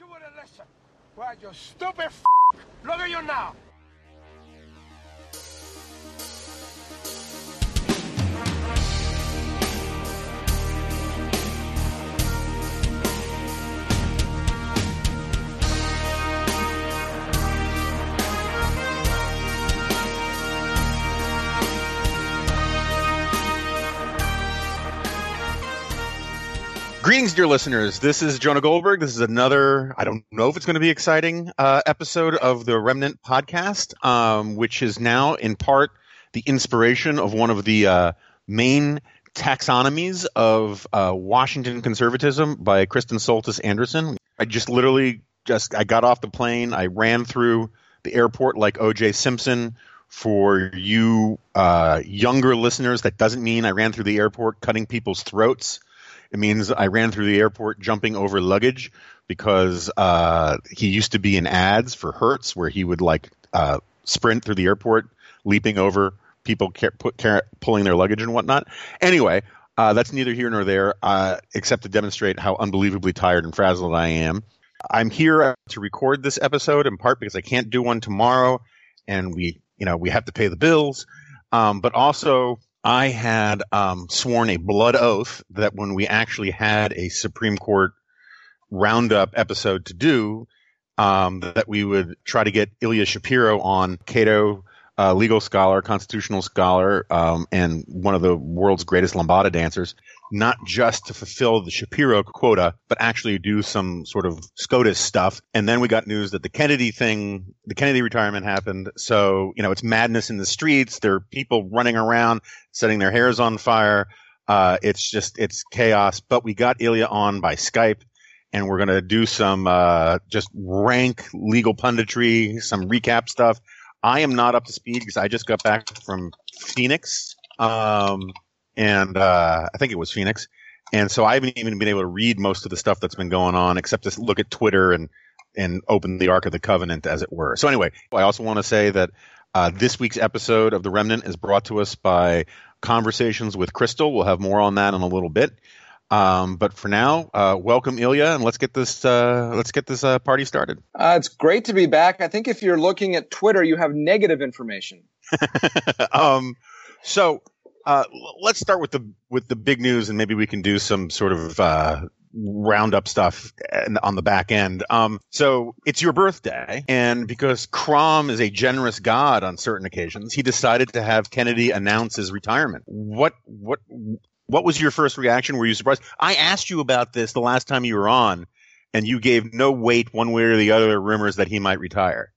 you would have listened. Why, you stupid f***. Look at you now. Greetings, dear listeners. This is Jonah Goldberg. This is another, I don't know if it's going to be exciting, uh, episode of the Remnant podcast, um, which is now in part the inspiration of one of the uh, main taxonomies of uh, Washington conservatism by Kristen Soltis Anderson. I just literally just, I got off the plane. I ran through the airport like OJ Simpson. For you uh, younger listeners, that doesn't mean I ran through the airport cutting people's throats. It means I ran through the airport jumping over luggage because uh, he used to be in ads for Hertz where he would like uh, sprint through the airport, leaping over people car- put, car- pulling their luggage and whatnot. Anyway, uh, that's neither here nor there, uh, except to demonstrate how unbelievably tired and frazzled I am. I'm here to record this episode in part because I can't do one tomorrow, and we, you know, we have to pay the bills. Um, but also I had um, sworn a blood oath that when we actually had a Supreme Court roundup episode to do, um, that we would try to get Ilya Shapiro on Cato, uh, legal scholar, constitutional scholar, um, and one of the world's greatest lambada dancers, not just to fulfill the Shapiro quota, but actually do some sort of SCOTUS stuff. And then we got news that the Kennedy thing, the Kennedy retirement happened. So, you know, it's madness in the streets. There are people running around, setting their hairs on fire. Uh, it's just, it's chaos. But we got Ilya on by Skype and we're going to do some uh, just rank legal punditry, some recap stuff. I am not up to speed because I just got back from Phoenix, um, and uh, I think it was Phoenix, and so I haven't even been able to read most of the stuff that's been going on, except to look at Twitter and and open the Ark of the Covenant, as it were. So anyway, I also want to say that uh, this week's episode of The Remnant is brought to us by Conversations with Crystal. We'll have more on that in a little bit. Um, but for now, uh, welcome Ilya, and let's get this uh, let's get this uh, party started. Uh, it's great to be back. I think if you're looking at Twitter, you have negative information. um, so uh, let's start with the with the big news, and maybe we can do some sort of uh, roundup stuff on the back end. Um, so it's your birthday, and because Crom is a generous god on certain occasions, he decided to have Kennedy announce his retirement. What what what was your first reaction? Were you surprised? I asked you about this the last time you were on, and you gave no weight one way or the other rumors that he might retire.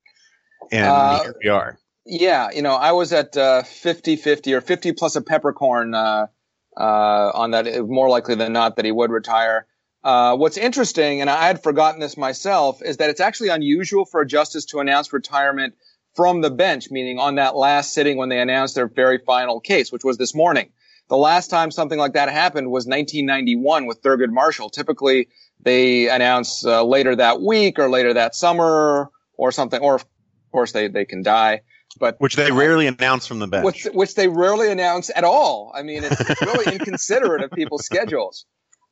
And uh, here we are. Yeah, you know, I was at uh, 50 50 or 50 plus a peppercorn uh, uh, on that. More likely than not that he would retire. Uh, what's interesting, and I had forgotten this myself, is that it's actually unusual for a justice to announce retirement from the bench, meaning on that last sitting when they announced their very final case, which was this morning. The last time something like that happened was 1991 with Thurgood Marshall. Typically, they announce uh, later that week or later that summer or something, or of course they, they can die. But which they rarely announce from the bench. Which, which they rarely announce at all. I mean, it's, it's really inconsiderate of people's schedules.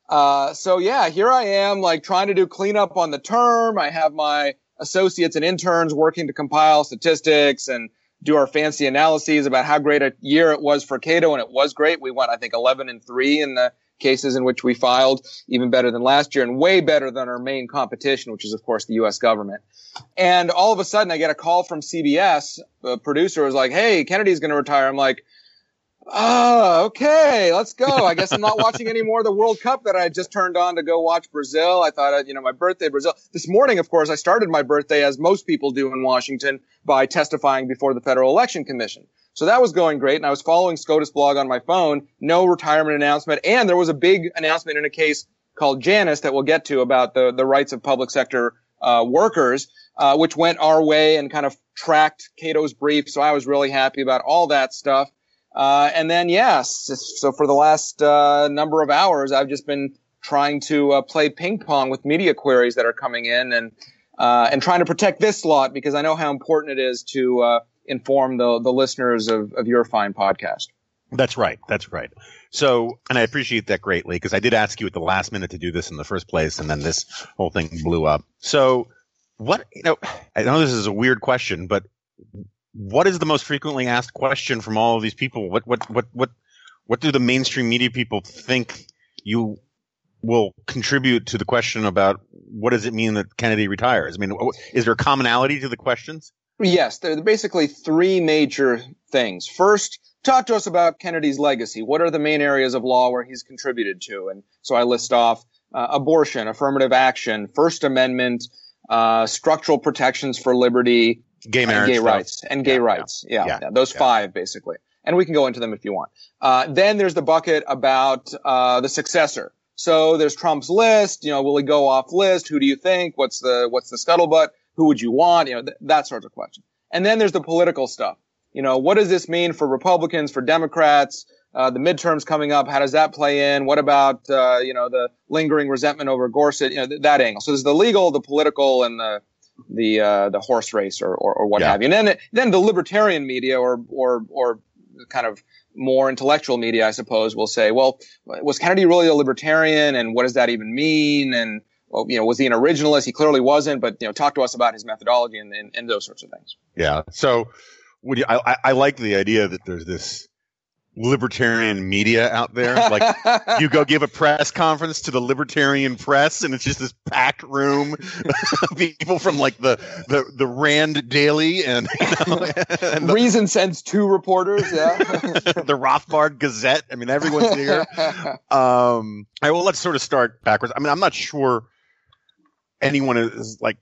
Uh, so yeah, here I am, like trying to do cleanup on the term. I have my associates and interns working to compile statistics and do our fancy analyses about how great a year it was for Cato, and it was great. We went, I think, 11 and 3 in the cases in which we filed, even better than last year, and way better than our main competition, which is, of course, the U.S. government. And all of a sudden, I get a call from CBS. The producer was like, Hey, Kennedy's going to retire. I'm like, Oh, okay, let's go. I guess I'm not watching any more of the World Cup that I just turned on to go watch Brazil. I thought, uh, you know, my birthday, Brazil. This morning, of course, I started my birthday as most people do in Washington by testifying before the Federal Election Commission. So that was going great. And I was following SCOTUS blog on my phone. No retirement announcement. And there was a big announcement in a case called Janus that we'll get to about the, the rights of public sector uh, workers, uh, which went our way and kind of tracked Cato's brief. So I was really happy about all that stuff. Uh, and then, yes, so for the last uh, number of hours, I've just been trying to uh, play ping pong with media queries that are coming in and uh, and trying to protect this slot because I know how important it is to uh, inform the the listeners of, of your fine podcast. That's right. That's right. So, and I appreciate that greatly because I did ask you at the last minute to do this in the first place, and then this whole thing blew up. So, what you know, I know this is a weird question, but what is the most frequently asked question from all of these people? What what what what what do the mainstream media people think you will contribute to the question about what does it mean that Kennedy retires? I mean, is there a commonality to the questions? Yes, there are basically three major things. First, talk to us about Kennedy's legacy. What are the main areas of law where he's contributed to? And so I list off uh, abortion, affirmative action, First Amendment, uh, structural protections for liberty, gay marriage, gay rights, and gay yeah, rights. Yeah, yeah, yeah those five basically. And we can go into them if you want. Uh, then there's the bucket about uh, the successor. So there's Trump's list. You know, will he go off list? Who do you think? What's the what's the scuttlebutt? Who would you want? You know, th- that sort of question. And then there's the political stuff. You know, what does this mean for Republicans, for Democrats? Uh, the midterms coming up, how does that play in? What about uh, you know the lingering resentment over Gorsuch? You know th- that angle. So there's the legal, the political, and the the uh, the horse race or or, or what yeah. have you. And then then the libertarian media or or or kind of more intellectual media, I suppose, will say, well, was Kennedy really a libertarian, and what does that even mean? And well, you know, was he an originalist? He clearly wasn't, but you know, talk to us about his methodology and, and, and those sorts of things. Yeah. So, would you, I, I like the idea that there's this libertarian media out there. Like you go give a press conference to the libertarian press and it's just this packed room of people from like the, the, the Rand Daily and, you know, and the, Reason sends two reporters. Yeah. the Rothbard Gazette. I mean, everyone's here. Um, I well, let's sort of start backwards. I mean, I'm not sure anyone is like,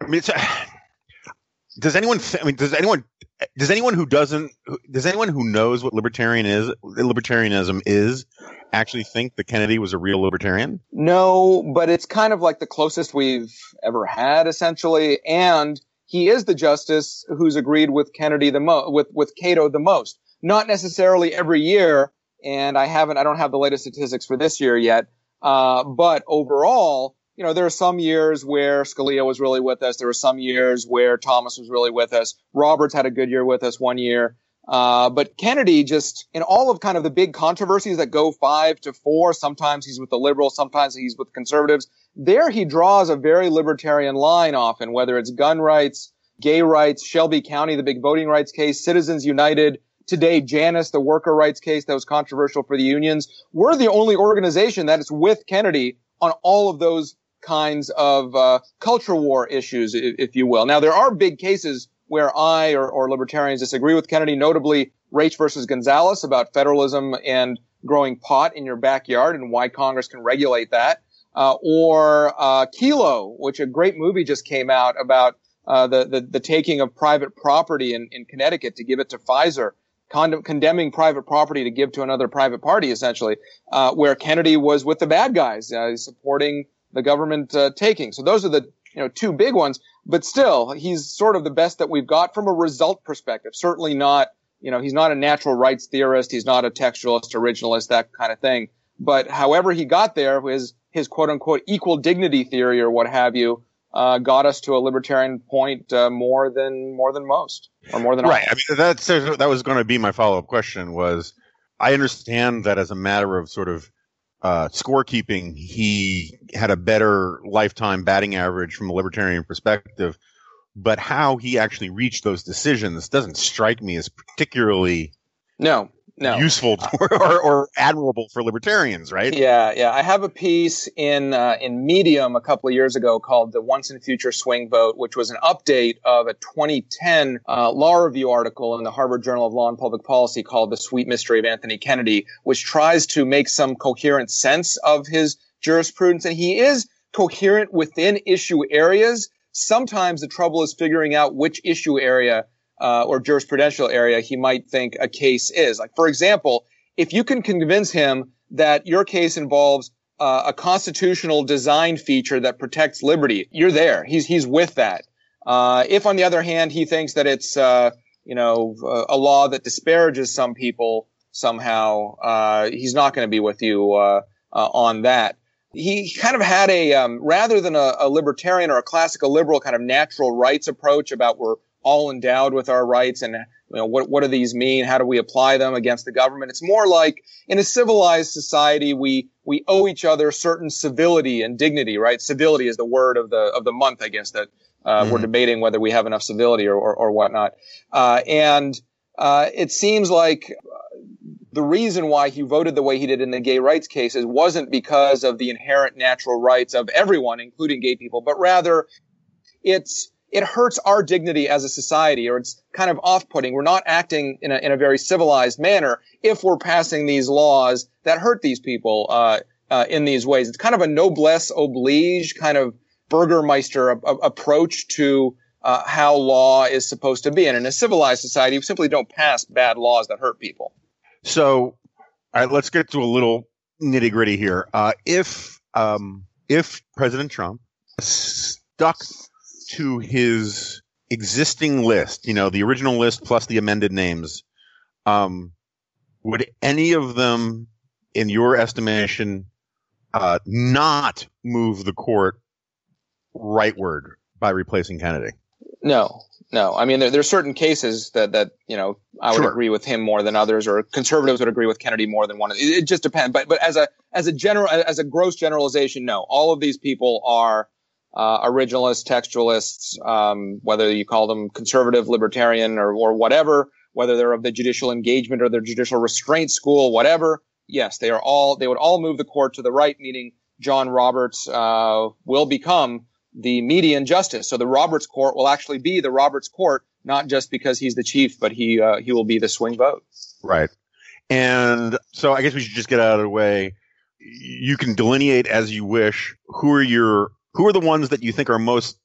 I mean, does anyone, I mean, does anyone does anyone who doesn't does anyone who knows what libertarian is libertarianism is actually think that Kennedy was a real libertarian? No, but it's kind of like the closest we've ever had essentially and he is the justice who's agreed with Kennedy the most with with Cato the most. Not necessarily every year and I haven't I don't have the latest statistics for this year yet. Uh, but overall, you know, there are some years where Scalia was really with us. There were some years where Thomas was really with us. Roberts had a good year with us one year. Uh, but Kennedy just, in all of kind of the big controversies that go five to four, sometimes he's with the liberals, sometimes he's with conservatives. There he draws a very libertarian line often, whether it's gun rights, gay rights, Shelby County, the big voting rights case, Citizens United, today Janus, the worker rights case that was controversial for the unions. We're the only organization that is with Kennedy on all of those kinds of uh, culture war issues, if, if, you will. Now, there are big cases where I or, or libertarians disagree with Kennedy, notably Raich versus Gonzales about federalism and growing pot in your backyard and why Congress can regulate that. Uh, or uh, Kelo, which a great movie just came out about uh, the, the, the taking of private property in, in Connecticut to give it to Pfizer, con- condemning private property to give to another private party, essentially, uh, where Kennedy was with the bad guys, uh, supporting the government uh, taking. So those are the you know two big ones. But still, he's sort of the best that we've got from a result perspective. Certainly not you know he's not a natural rights theorist. He's not a textualist, originalist, that kind of thing. But however he got there, his his quote unquote equal dignity theory or what have you. Uh, got us to a libertarian point uh, more than more than most, or more than right. All. I mean, that's that was going to be my follow up question. Was I understand that as a matter of sort of uh, scorekeeping, he had a better lifetime batting average from a libertarian perspective. But how he actually reached those decisions doesn't strike me as particularly no no. useful or, or, admirable for libertarians, right? Yeah, yeah. I have a piece in uh, in Medium a couple of years ago called "The Once and Future Swing Vote," which was an update of a 2010 uh, law review article in the Harvard Journal of Law and Public Policy called "The Sweet Mystery of Anthony Kennedy," which tries to make some coherent sense of his jurisprudence, and he is coherent within issue areas. Sometimes the trouble is figuring out which issue area uh, or jurisprudential area he might think a case is. Like, for example, if you can convince him that your case involves uh, a constitutional design feature that protects liberty, you're there. He's he's with that. Uh, if, on the other hand, he thinks that it's uh, you know a law that disparages some people somehow, uh, he's not going to be with you uh, on that he kind of had a um, rather than a, a, libertarian or a classical liberal kind of natural rights approach about we're all endowed with our rights and you know what what do these mean? How do we apply them against the government? It's more like in a civilized society we we owe each other certain civility and dignity right? Civility is the word of the of the month i guess that uh, mm-hmm. we're debating whether we have enough civility or or, or whatnot. Uh, and uh, it seems like the reason why he voted the way he did in the gay rights cases wasn't because of the inherent natural rights of everyone, including gay people, but rather it's it hurts our dignity as a society, or it's kind of off-putting. We're not acting in a in a very civilized manner if we're passing these laws that hurt these people uh, uh, in these ways. It's kind of a noblesse oblige kind of Burgermeister a- a- approach to uh, how law is supposed to be. And in a civilized society, we simply don't pass bad laws that hurt people. So, all right, let's get to a little nitty gritty here. Uh, if um, if President Trump stuck to his existing list, you know, the original list plus the amended names, um, would any of them, in your estimation, uh, not move the court rightward by replacing Kennedy? No, no. I mean, there, there are certain cases that, that, you know, I would sure. agree with him more than others, or conservatives would agree with Kennedy more than one. It, it just depends. But, but as a, as a general, as a gross generalization, no. All of these people are, uh, originalists, textualists, um, whether you call them conservative, libertarian, or, or whatever, whether they're of the judicial engagement or the judicial restraint school, whatever. Yes, they are all, they would all move the court to the right, meaning John Roberts, uh, will become the median justice. So the Roberts Court will actually be the Roberts Court, not just because he's the chief, but he uh, he will be the swing vote. Right. And so I guess we should just get out of the way. You can delineate as you wish. Who are your who are the ones that you think are most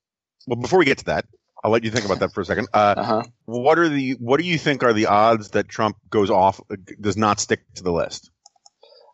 well before we get to that, I'll let you think about that for a second. Uh, uh-huh. What are the what do you think are the odds that Trump goes off does not stick to the list?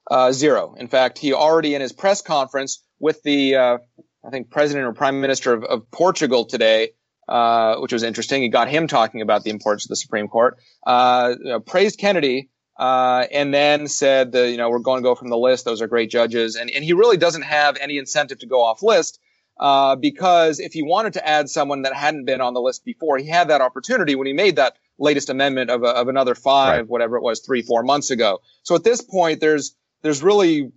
Uh, zero. In fact, he already in his press conference with the uh, I think president or prime minister of, of Portugal today, uh, which was interesting. He got him talking about the importance of the Supreme Court. Uh, you know, praised Kennedy. Uh, and then said that, you know, we're going to go from the list. Those are great judges. And, and he really doesn't have any incentive to go off list, uh, because if he wanted to add someone that hadn't been on the list before, he had that opportunity when he made that latest amendment of, a, of another five, right. whatever it was, three, four months ago. So at this point, there's, there's really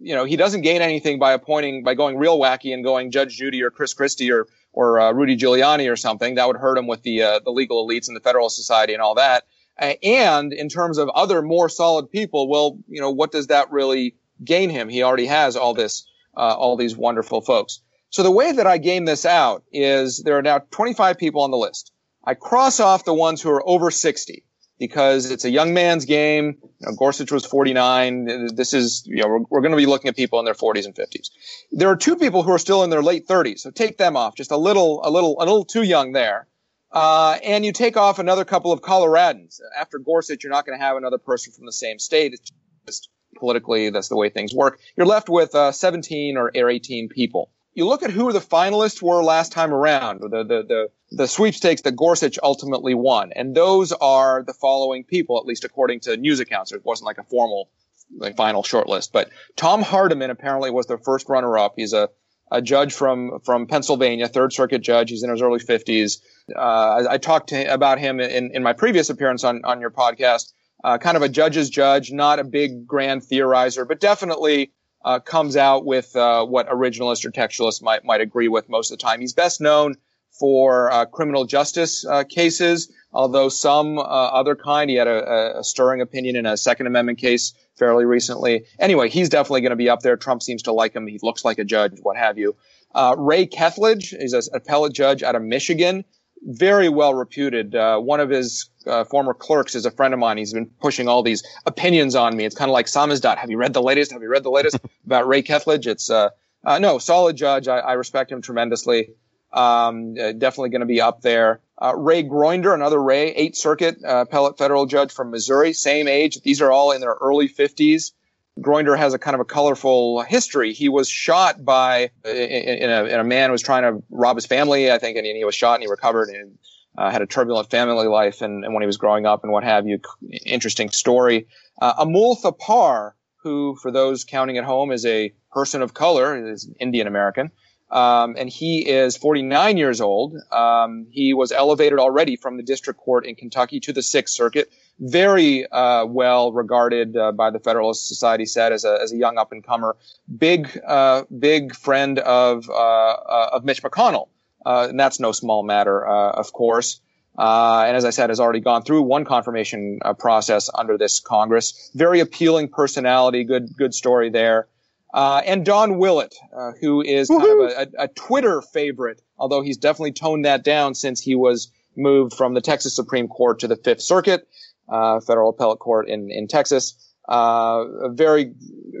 you know, he doesn't gain anything by appointing, by going real wacky and going Judge Judy or Chris Christie or, or uh, Rudy Giuliani or something. That would hurt him with the, uh, the legal elites and the Federalist Society and all that. And in terms of other more solid people, well, you know, what does that really gain him? He already has all this, uh, all these wonderful folks. So the way that I game this out is there are now 25 people on the list. I cross off the ones who are over 60 because it's a young man's game. You know, Gorsuch was 49. This is, you know, we're, we're going to be looking at people in their 40s and 50s. There are two people who are still in their late 30s, so take them off. Just a little, a little, a little too young there. Uh, and you take off another couple of Coloradans. After Gorsuch, you're not going to have another person from the same state. It's just politically, that's the way things work. You're left with uh, 17 or, or 18 people you look at who the finalists were last time around, the, the, the, the sweepstakes that Gorsuch ultimately won. And those are the following people, at least according to news accounts. It wasn't like a formal like, final shortlist, but Tom Hardiman apparently was the first runner up. He's a, a judge from, from Pennsylvania, third circuit judge. He's in his early fifties. Uh, I, I, talked to, about him in, in my previous appearance on, on your podcast. Uh, kind of a judge's judge, not a big grand theorizer, but definitely uh, comes out with uh, what originalists or textualists might might agree with most of the time. He's best known for uh, criminal justice uh, cases, although some uh, other kind. He had a, a, stirring opinion in a Second Amendment case fairly recently. Anyway, he's definitely going to be up there. Trump seems to like him. He looks like a judge, what have you. Uh, Ray Kethledge is an appellate judge out of Michigan very well reputed. Uh, one of his uh, former clerks is a friend of mine. He's been pushing all these opinions on me. It's kind of like Samizdat. Have you read the latest? Have you read the latest about Ray Kethledge? It's uh, uh, no solid judge. I, I respect him tremendously. Um, uh, definitely going to be up there. Uh, Ray Gruender, another Ray, Eighth Circuit appellate federal judge from Missouri, same age. These are all in their early 50s. Gruender has a kind of a colorful history. He was shot by in a, in a man was trying to rob his family, I think, and he was shot and he recovered and uh, had a turbulent family life and, and, when he was growing up and what have you. Interesting story. Uh, Amul Thapar, who, for those counting at home, is a person of color, is Indian American. Um, and he is 49 years old. Um, he was elevated already from the district court in Kentucky to the Sixth Circuit. Very uh, well regarded uh, by the Federalist Society, said as a as a young up and comer. Big uh, big friend of uh, uh, of Mitch McConnell, uh, and that's no small matter, of course. and as I said, has already gone through one confirmation process under this Congress. Very appealing personality, good good story there. Uh, and Don Willett, uh, who is kind of a, a, a, Twitter favorite, although he's definitely toned that down since he was moved from the Texas Supreme Court to the Fifth Circuit, uh, federal appellate court in, in Texas. Uh, a very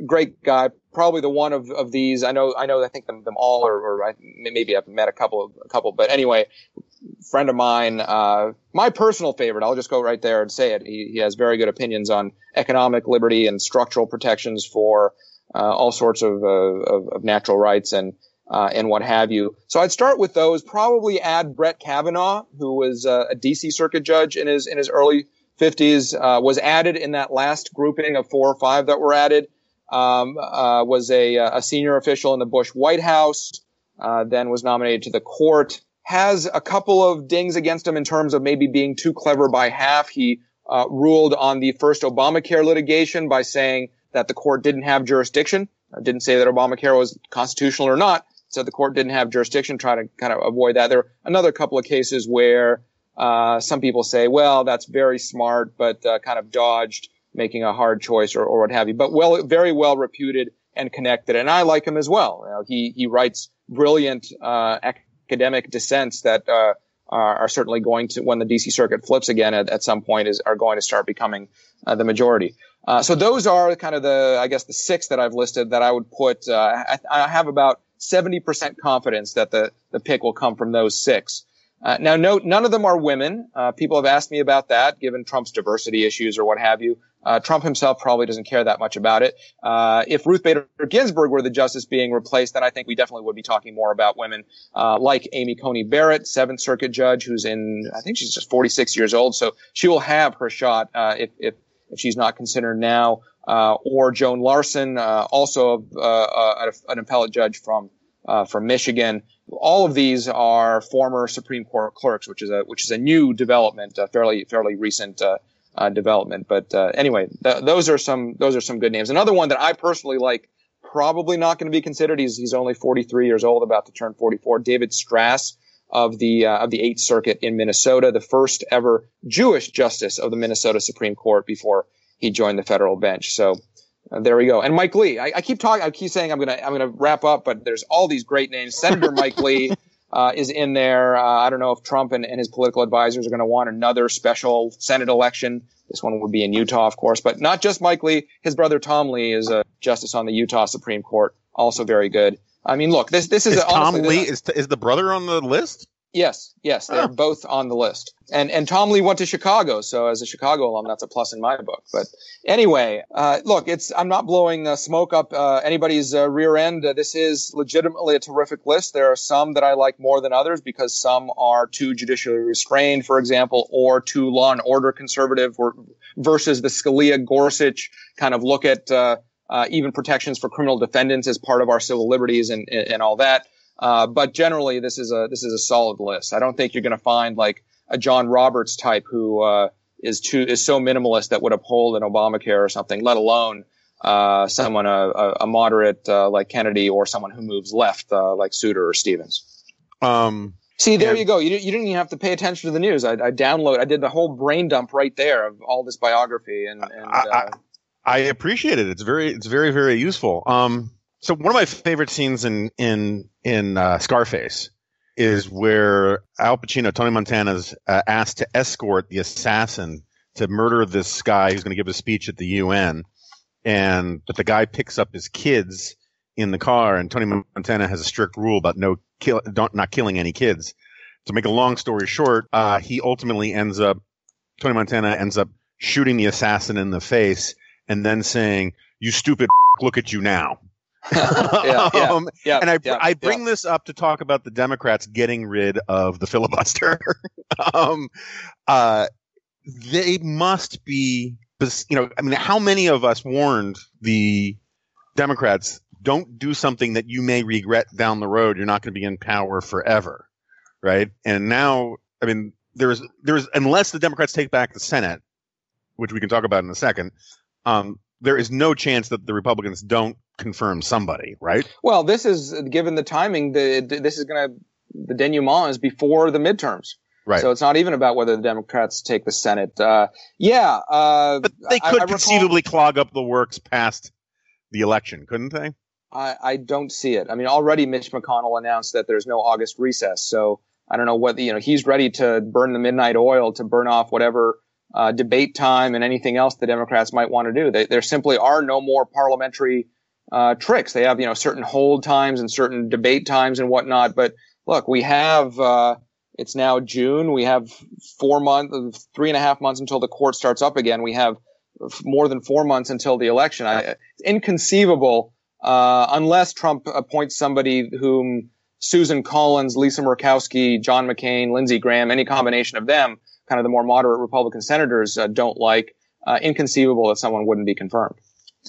great guy, probably the one of, of these. I know, I know, I think them, them all, or, or I, maybe I've met a couple of, a couple, but anyway, friend of mine, uh, my personal favorite, I'll just go right there and say it. He, he has very good opinions on economic liberty and structural protections for all sorts of, uh, of, of, natural rights and uh, and what have you. So I'd start with those. Probably add Brett Kavanaugh, who was a D.C. Circuit judge in his in his early 50s, was added in that last grouping of four or five that were added. Um, was a, a senior official in the Bush White House. then was nominated to the court. Has a couple of dings against him in terms of maybe being too clever by half. He uh, ruled on the first Obamacare litigation by saying that the court didn't have jurisdiction. I didn't say that Obamacare was constitutional or not. Said the court didn't have jurisdiction. Try to kind of avoid that. There are another couple of cases where uh, some people say, well, that's very smart, but uh, kind of dodged making a hard choice or, or what have you. But well, very well reputed and connected, and I like him as well. You know, he he writes brilliant uh, academic dissents that uh, are, are, certainly going to, when the DC Circuit flips again at, at some point, is are going to start becoming uh, the majority. Uh, so those are kind of the, I guess, the six that I've listed that I would put. Uh, I, I, have about 70% confidence that the, the pick will come from those six. Uh, now, note, none of them are women. Uh, people have asked me about that, given Trump's diversity issues or what have you. Uh, Trump himself probably doesn't care that much about it. Uh, if Ruth Bader Ginsburg were the justice being replaced, then I think we definitely would be talking more about women, like Amy Coney Barrett, Seventh Circuit judge, who's in, I think she's just 46 years old. So she will have her shot, if, if if she's not considered now, uh, or Joan Larsen, uh, also uh, uh an appellate judge from uh, from Michigan. All of these are former Supreme Court clerks, which is a which is a new development, fairly fairly recent uh, development. But anyway, th- those are some those are some good names. Another one that I personally like, probably not going to be considered. He's he's only 43 years old, about to turn 44. David Stras of the uh, of the Eighth Circuit in Minnesota, the first ever Jewish justice of the Minnesota Supreme Court before he joined the federal bench. So uh, there we go. And Mike Lee, I, I, keep talking, I keep saying I'm gonna I'm gonna wrap up, but there's all these great names. Senator Mike Lee. Uh, is in there. Uh, I don't know if Trump and, and his political advisors are going to want another special Senate election. This one would be in Utah, of course, but not just Mike Lee. His brother Tom Lee is a justice on the Utah Supreme Court, also very good. I mean, look, this this is, is a, Tom Lee is is the brother on the list? Yes, yes, they're both on the list. And and Tom Lee went to Chicago, so as a Chicago alum, that's a plus in my book. But anyway, uh, look, it's I'm not blowing uh, smoke up uh, anybody's uh, rear end. Uh, this is legitimately a terrific list. There are some that I like more than others because some are too judicially restrained, for example, or too law and order conservative, or, versus the Scalia Gorsuch kind of look at uh, even protections for criminal defendants as part of our civil liberties and and all that. Uh, but generally, this is a this is a solid list. I don't think you're going to find like a John Roberts type who uh, is too is so minimalist that would uphold an Obamacare or something, let alone uh, someone a, a moderate uh, like Kennedy or someone who moves left uh, like Souter or Stevens. Um, See, there you go. You, you didn't even have to pay attention to the news. I, I download. I did the whole brain dump right there of all this biography, and, and I, I, uh, I appreciate it. It's very, it's very, very useful. Um, so one of my favorite scenes in in in uh, Scarface is where Al Pacino, Tony Montana's uh, asked to escort the assassin to murder this guy who's going to give a speech at the UN, and but the guy picks up his kids in the car, and Tony Montana has a strict rule about no kill, don't, not killing any kids. To make a long story short, uh, he ultimately ends up, Tony Montana ends up shooting the assassin in the face and then saying, "You stupid, look at you now." yeah, yeah, um, yeah, and I, I bring this up to talk about the Democrats getting rid of the filibuster. um, uh, they must be, you know, I mean, how many of us warned the Democrats don't do something that you may regret down the road. You're not going to be in power forever, right? And now, I mean, there's there's unless the Democrats take back the Senate, which we can talk about in a second, um, there is no chance that the Republicans don't confirm somebody, right? Well, this is given the timing. The, this is going to the denouement is before the midterms. Right. So it's not even about whether the Democrats take the Senate. Uh, yeah. Uh, but they could I, I conceivably recall, clog up the works past the election, couldn't they? I, I don't see it. I mean, already Mitch McConnell announced that there's no August recess. So I don't know whether, you know, he's ready to burn the midnight oil to burn off whatever uh, debate time and anything else the Democrats might want to do. They, there simply are no more parliamentary uh, tricks. They have, you know, certain hold times and certain debate times and whatnot. But look, we have, uh, it's now June. We have four months, three and a half months until the court starts up again. We have more than four months until the election. I, it's inconceivable, uh, unless Trump appoints somebody whom Susan Collins, Lisa Murkowski, John McCain, Lindsey Graham, any combination of them, kind of the more moderate Republican senators, uh, don't like. Uh, inconceivable that someone wouldn't be confirmed.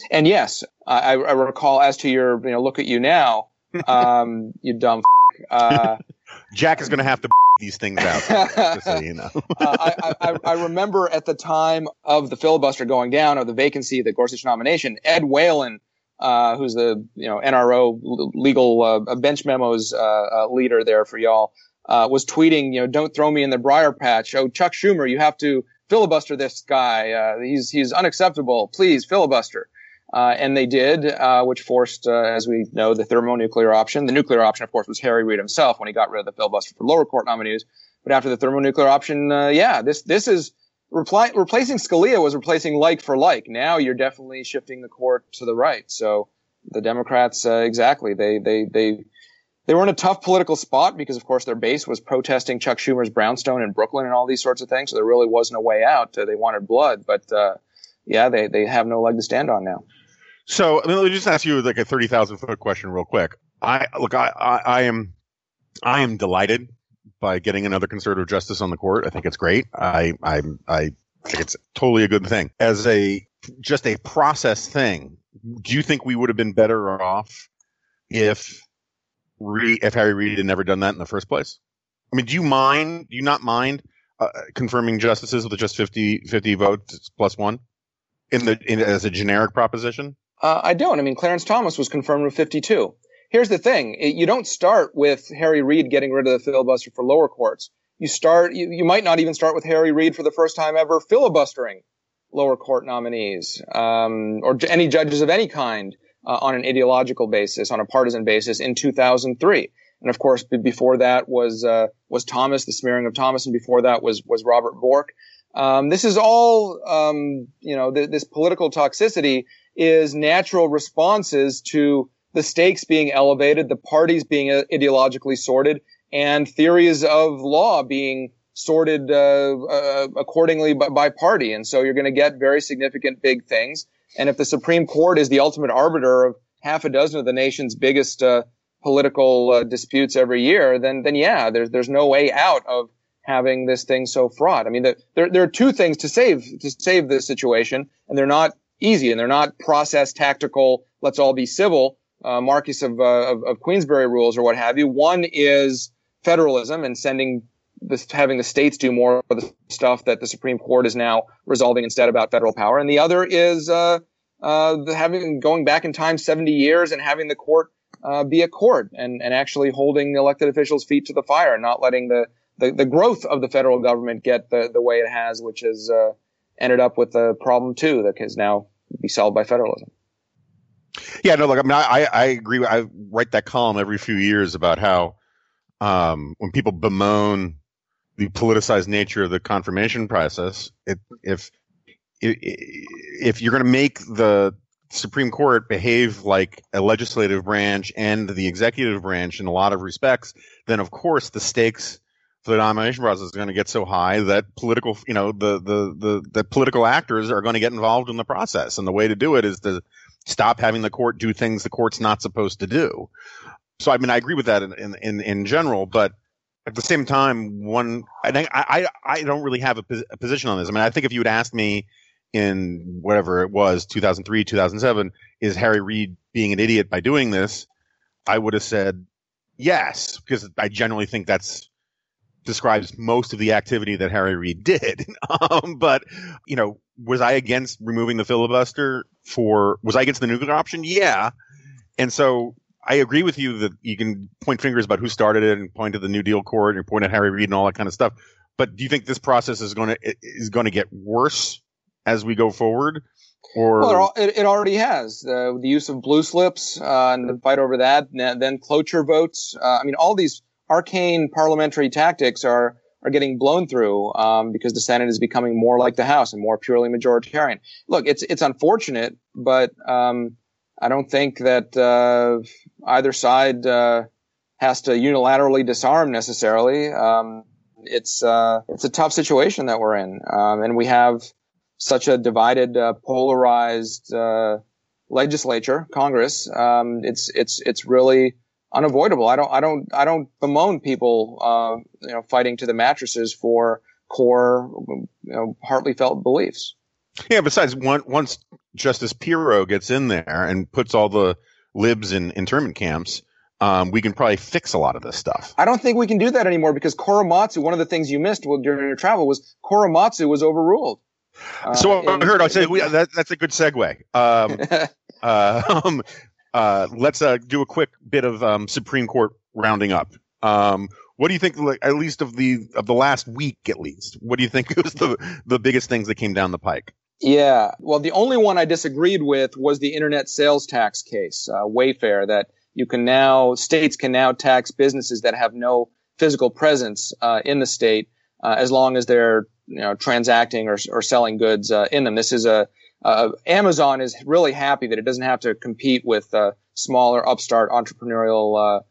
And yes, I, I recall as to your, you know, look at you now, um, you dumb. F- uh, Jack is going to have to these things out, so you know. uh, I, I, I, remember at the time of the filibuster going down, of the vacancy, the Gorsuch nomination, Ed Whelan, uh, who's the you know NRO legal uh, bench memos uh, uh, leader there for y'all, uh, was tweeting, you know, don't throw me in the briar patch. Oh, Chuck Schumer, you have to filibuster this guy. he's he's unacceptable. Please filibuster. Uh, and they did, uh, which forced, uh, as we know, the thermonuclear option. The nuclear option, of course, was Harry Reid himself when he got rid of the filibuster for lower court nominees. But after the thermonuclear option, uh, yeah, this this is repli- replacing Scalia was replacing like for like. Now you're definitely shifting the court to the right. So the Democrats, uh, exactly, they they they they were in a tough political spot because, of course, their base was protesting Chuck Schumer's brownstone in Brooklyn and all these sorts of things. So there really wasn't a way out. they wanted blood, but yeah, they they have no leg to stand on now. So I mean, let me just ask you like a thirty thousand foot question, real quick. I look, I, I, I am, I am delighted by getting another conservative justice on the court. I think it's great. I, I, I think it's totally a good thing. As a just a process thing, do you think we would have been better off if if Harry Reid had never done that in the first place? I mean, do you mind? Do you not mind uh, confirming justices with just 50, 50 votes plus one in the in, as a generic proposition? Uh, I don't. I mean, Clarence Thomas was confirmed with 52. Here's the thing. It, you don't start with Harry Reid getting rid of the filibuster for lower courts. You start, you, you might not even start with Harry Reid for the first time ever filibustering lower court nominees, um, or any judges of any kind, uh, on an ideological basis, on a partisan basis in 2003. And of course, before that was, uh, was Thomas, the smearing of Thomas, and before that was, was Robert Bork. Um, this is all, um, you know, th- this political toxicity is natural responses to the stakes being elevated, the parties being ideologically sorted, and theories of law being sorted uh, uh, accordingly by, by, party. And so you're going to get very significant big things. And if the Supreme Court is the ultimate arbiter of half a dozen of the nation's biggest uh, political uh, disputes every year, then then yeah, there's there's no way out of having this thing so fraught. I mean, the, there there are two things to save to save this situation, and they're not easy and they're not process tactical. Let's all be civil. Uh, Marquis of, uh, of, of Queensberry rules or what have you. One is federalism and sending this, having the states do more of the stuff that the Supreme Court is now resolving instead about federal power. And the other is, uh, uh, having, going back in time 70 years and having the court, uh, be a court and, and actually holding the elected officials' feet to the fire and not letting the, the, the growth of the federal government get the, the way it has, which has, uh, ended up with a problem too that is now be solved by federalism. Yeah, no, look, I mean, I, I agree. I write that column every few years about how um, when people bemoan the politicized nature of the confirmation process, it, if if you're going to make the Supreme Court behave like a legislative branch and the executive branch in a lot of respects, then of course the stakes for the nomination process is going to get so high that political, you know, the, the, the, the political actors are going to get involved in the process. And the way to do it is to stop having the court do things the court's not supposed to do. So, I mean, I agree with that in, in, in, in general, but at the same time, one, I think I, I don't really have a, a, position on this. I mean, I think if you had asked me in whatever it was, 2003, 2007, is Harry Reid being an idiot by doing this? I would have said yes, because I generally think that's describes most of the activity that Harry Reid did. um, but you know, was I against removing the filibuster for? Was I against the nuclear option? Yeah. And so I agree with you that you can point fingers about who started it and point to the New Deal court and point at Harry Reid and all that kind of stuff. But do you think this process is going to is going to get worse as we go forward? Or well, it, it already has uh, the use of blue slips uh, and the fight over that, then cloture votes. Uh, I mean, all these arcane parliamentary tactics are are getting blown through um, because the Senate is becoming more like the House and more purely majoritarian. Look, it's it's unfortunate, but um, I don't think that uh, either side uh, has to unilaterally disarm necessarily. Um, it's uh, it's a tough situation that we're in, um, and we have such a divided, uh, polarized uh, legislature, Congress. Um, it's it's it's really unavoidable. I don't I don't I don't bemoan people, uh, you know, fighting to the mattresses for core, you know, heartily felt beliefs. Yeah. Besides, one, once Justice Pirro gets in there and puts all the libs in internment camps, um, we can probably fix a lot of this stuff. I don't think we can do that anymore because Korematsu, one of the things you missed during your travel was Korematsu was overruled. Uh, so I heard. I'll say we, that, that's a good segue. Um, uh, um, uh, let's uh, do a quick bit of um, Supreme Court rounding up. Um, what do you think, like, at least of the of the last week, at least? What do you think was the the biggest things that came down the pike? Yeah, well, the only one I disagreed with was the internet sales tax case, uh, Wayfair. That you can now states can now tax businesses that have no physical presence uh, in the state uh, as long as they're you know transacting or, or selling goods uh, in them. This is a uh, Amazon is really happy that it doesn't have to compete with uh, smaller upstart entrepreneurial uh,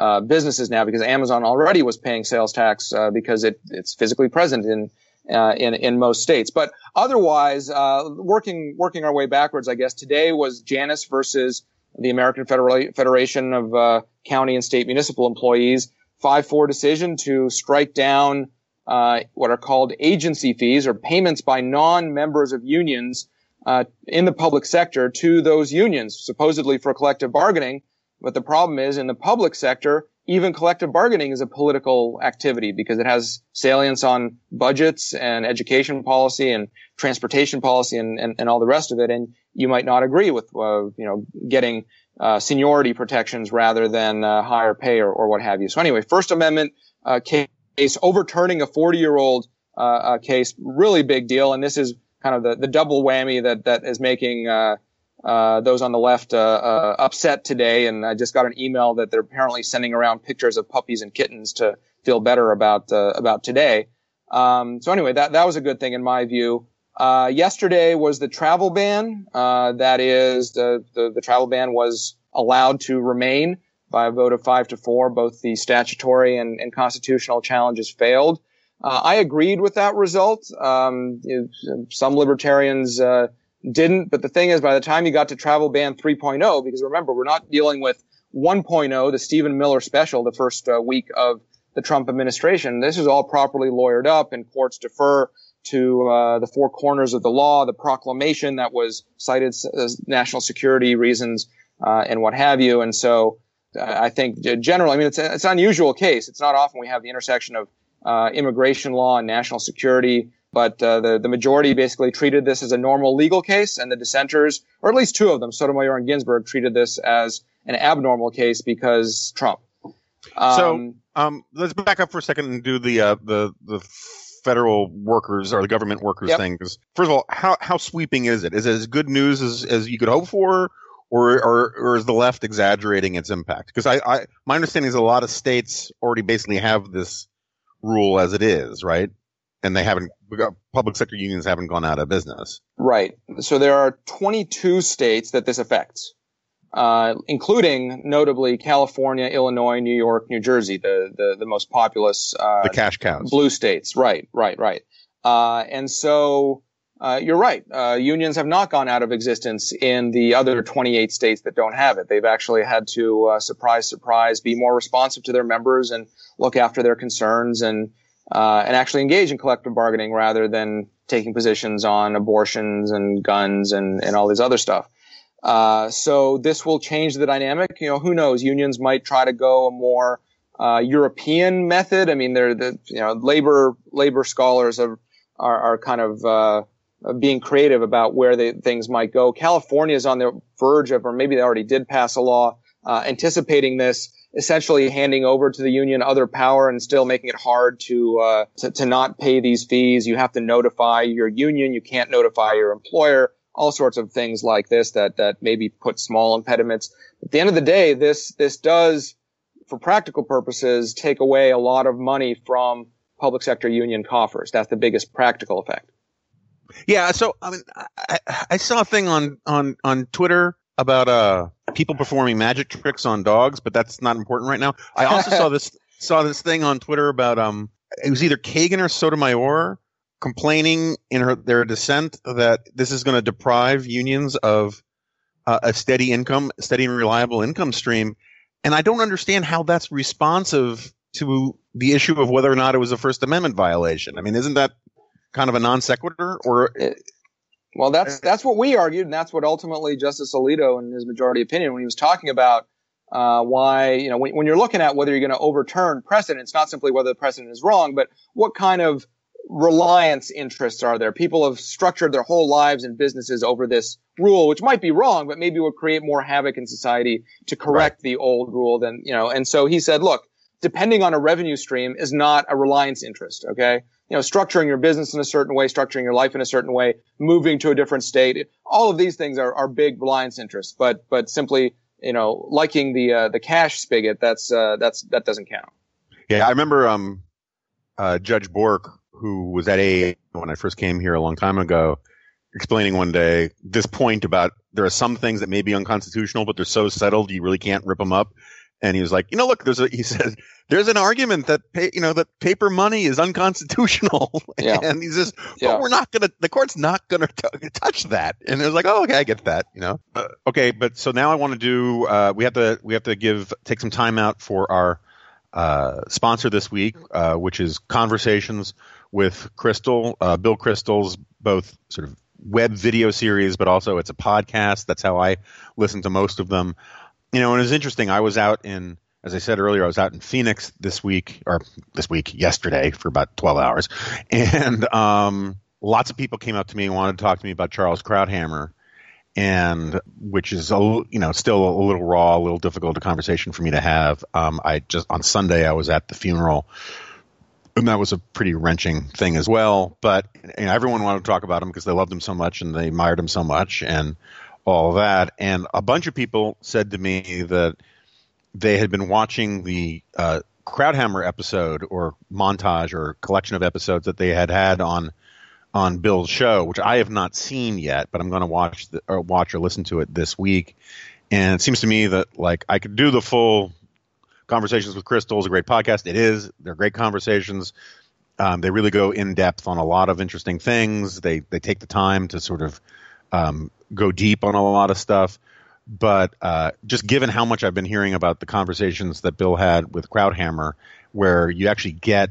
uh businesses now because Amazon already was paying sales tax uh, because it, it's physically present in uh, in in most states. But otherwise, working working our way backwards, I guess today was Janus versus the American Federal- Federation of County and State Municipal Employees. Five four decision to strike down what are called agency fees or payments by non-members of unions uh, in the public sector to those unions, supposedly for collective bargaining. But the problem is in the public sector, even collective bargaining is a political activity because it has salience on budgets and education policy and transportation policy and, and, and all the rest of it. And you might not agree with, uh, you know, getting uh, seniority protections rather than uh, higher pay or, or what have you. So anyway, First Amendment uh, case overturning a 40 year old uh, uh, case, really big deal. And this is kind of the, the double whammy that that is making uh, uh, those on the left uh, uh, upset today. And I just got an email that they're apparently sending around pictures of puppies and kittens to feel better about uh, about today. Um, so anyway, that that was a good thing in my view. Uh, yesterday was the travel ban. that is the, the the travel ban was allowed to remain by a vote of five to four. Both the statutory and, and constitutional challenges failed. Uh, I agreed with that result. Um, some libertarians uh, didn't, but the thing is, by the time you got to travel ban 3.0, because remember, we're not dealing with 1.0, the Stephen Miller special, the first uh, week of the Trump administration. This is all properly lawyered up, and courts defer to uh, the four corners of the law, the proclamation that was cited as national security reasons, uh, and what have you. And so, uh, I think generally, I mean, it's, it's an unusual case. It's not often we have the intersection of uh, immigration law and national security. But uh, the the majority basically treated this as a normal legal case, and the dissenters, or at least two of them, Sotomayor and Ginsburg, treated this as an abnormal case because Trump. Um, so um, let's back up for a second and do the uh, the the federal workers or the government workers yep. thing. Because first of all, how how sweeping is it? Is it as good news as, as you could hope for, or, or or is the left exaggerating its impact? Because I, I my understanding is a lot of states already basically have this rule as it is, right? And they haven't, public sector unions haven't gone out of business. Right. So there are 22 states that this affects, uh, including notably California, Illinois, New York, New Jersey, the, the, the most populous, uh, the cash cows. Blue states. Right, right, right. Uh, and so, uh, you're right. Uh, unions have not gone out of existence in the other 28 states that don't have it. They've actually had to, uh, surprise, surprise, be more responsive to their members and look after their concerns and uh, and actually engage in collective bargaining rather than taking positions on abortions and guns and, and all these other stuff. Uh, so this will change the dynamic. You know, who knows? Unions might try to go a more uh, European method. I mean, they're the you know labor labor scholars are are, are kind of uh, being creative about where things might go. California is on the verge of, or maybe they already did pass a law uh, anticipating this, essentially handing over to the union other power and still making it hard to, uh, to to not pay these fees. You have to notify your union. You can't notify your employer. All sorts of things like this that that maybe put small impediments. At the end of the day, this this does for practical purposes, take away a lot of money from public sector union coffers. That's the biggest practical effect. Yeah. So, I mean, I, I saw a thing on, on, on Twitter about, uh, people performing magic tricks on dogs, but that's not important right now. I also saw this, saw this thing on Twitter about, um, it was either Kagan or Sotomayor complaining in her, their dissent that this is going to deprive unions of uh, a steady income, steady and reliable income stream and I don't understand how that's responsive to the issue of whether or not it was a First Amendment violation. I mean, isn't that kind of a non sequitur? Or it, well, that's that's what we argued, and that's what ultimately Justice Alito, in his majority opinion, when he was talking about uh, why you know when, when you're looking at whether you're going to overturn precedent, it's not simply whether the precedent is wrong, but what kind of reliance interests are there? People have structured their whole lives and businesses over this rule, which might be wrong, but maybe will create more havoc in society to correct right. the old rule than, you know, and so he said, look, depending on a revenue stream is not a reliance interest. Okay. You know, structuring your business in a certain way, structuring your life in a certain way, moving to a different state. All of these things are, are big reliance interests, but, but simply, you know, liking the, uh, the cash spigot, that's, uh, that's, that doesn't count. Yeah. I remember, um, uh, Judge Bork who was at AA when I first came here a long time ago, explaining one day this point about there are some things that may be unconstitutional, but they're so settled you really can't rip them up. And he was like, you know, look, there's a, he said, there's an argument that, pay, you know, that paper money is unconstitutional. Yeah. and he says, but yeah. we're not going to, the court's not going to touch that. And it was like, oh, okay, I get that, you know? Uh, okay. But so now I want to do, uh, we have to, we have to give, take some time out for our, uh, sponsor this week, uh, which is Conversations with Kristol, uh, Bill Kristol's both sort of web video series, but also it's a podcast. That's how I listen to most of them. You know, and it's interesting. I was out in, as I said earlier, I was out in Phoenix this week, or this week, yesterday, for about 12 hours. And um, lots of people came up to me and wanted to talk to me about Charles Krauthammer. And which is a, you know still a little raw, a little difficult a conversation for me to have. Um, I just on Sunday I was at the funeral and that was a pretty wrenching thing as well. But you know, everyone wanted to talk about him because they loved him so much and they admired him so much and all that. And a bunch of people said to me that they had been watching the uh, Krauthammer episode or montage or collection of episodes that they had had on on Bill's show, which I have not seen yet, but I'm going to watch the, or watch or listen to it this week. And it seems to me that like I could do the full Conversations with Kristol is a great podcast. It is. They're great conversations. Um, they really go in depth on a lot of interesting things. They they take the time to sort of um, go deep on a lot of stuff. But uh, just given how much I've been hearing about the conversations that Bill had with Krauthammer, where you actually get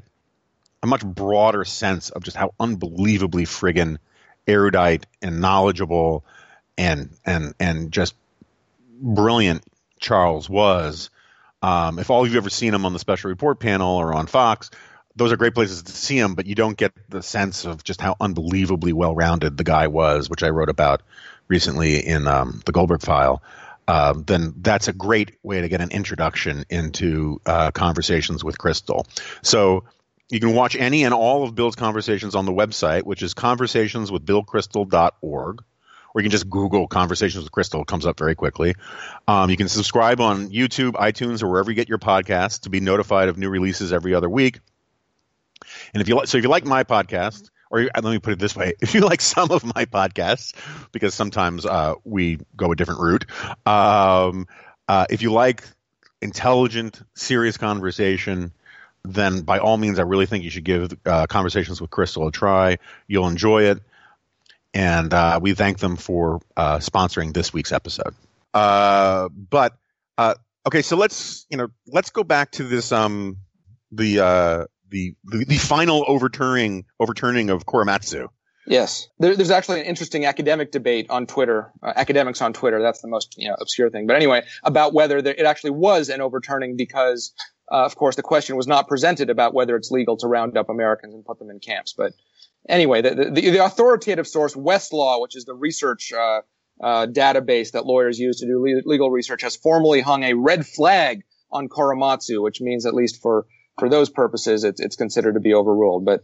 a much broader sense of just how unbelievably friggin' erudite and knowledgeable and and and just brilliant Charles was um, if all of you've ever seen him on the special report panel or on Fox, those are great places to see him, but you don't get the sense of just how unbelievably well rounded the guy was, which I wrote about recently in um, the Goldberg file. Uh, then that's a great way to get an introduction into uh, conversations with Kristol. So you can watch any and all of Bill's conversations on the website, which is conversationswithbillkristol.org or you can just Google Conversations with Kristol. It comes up very quickly. Um, you can subscribe on YouTube, iTunes, or wherever you get your podcasts to be notified of new releases every other week. And if you like, so if you like my podcast, or let me put it this way: if you like some of my podcasts, because sometimes uh, we go a different route. Um, uh, if you like intelligent, serious conversation, then by all means, I really think you should give uh, Conversations with Kristol a try. You'll enjoy it and uh, we thank them for uh, sponsoring this week's episode. Uh, but uh, okay, so let's you know let's go back to this um the uh, the, the, the final overturning overturning of Korematsu. Yes, there, there's actually an interesting academic debate on Twitter, uh, academics on Twitter. That's the most you know, obscure thing. But anyway, about whether there, it actually was an overturning because, uh, of course, the question was not presented about whether it's legal to round up Americans and put them in camps. But anyway, the, the, the authoritative source, Westlaw, which is the research uh, uh, database that lawyers use to do le- legal research, has formally hung a red flag on Korematsu, which means at least for for those purposes, it's, it's considered to be overruled. But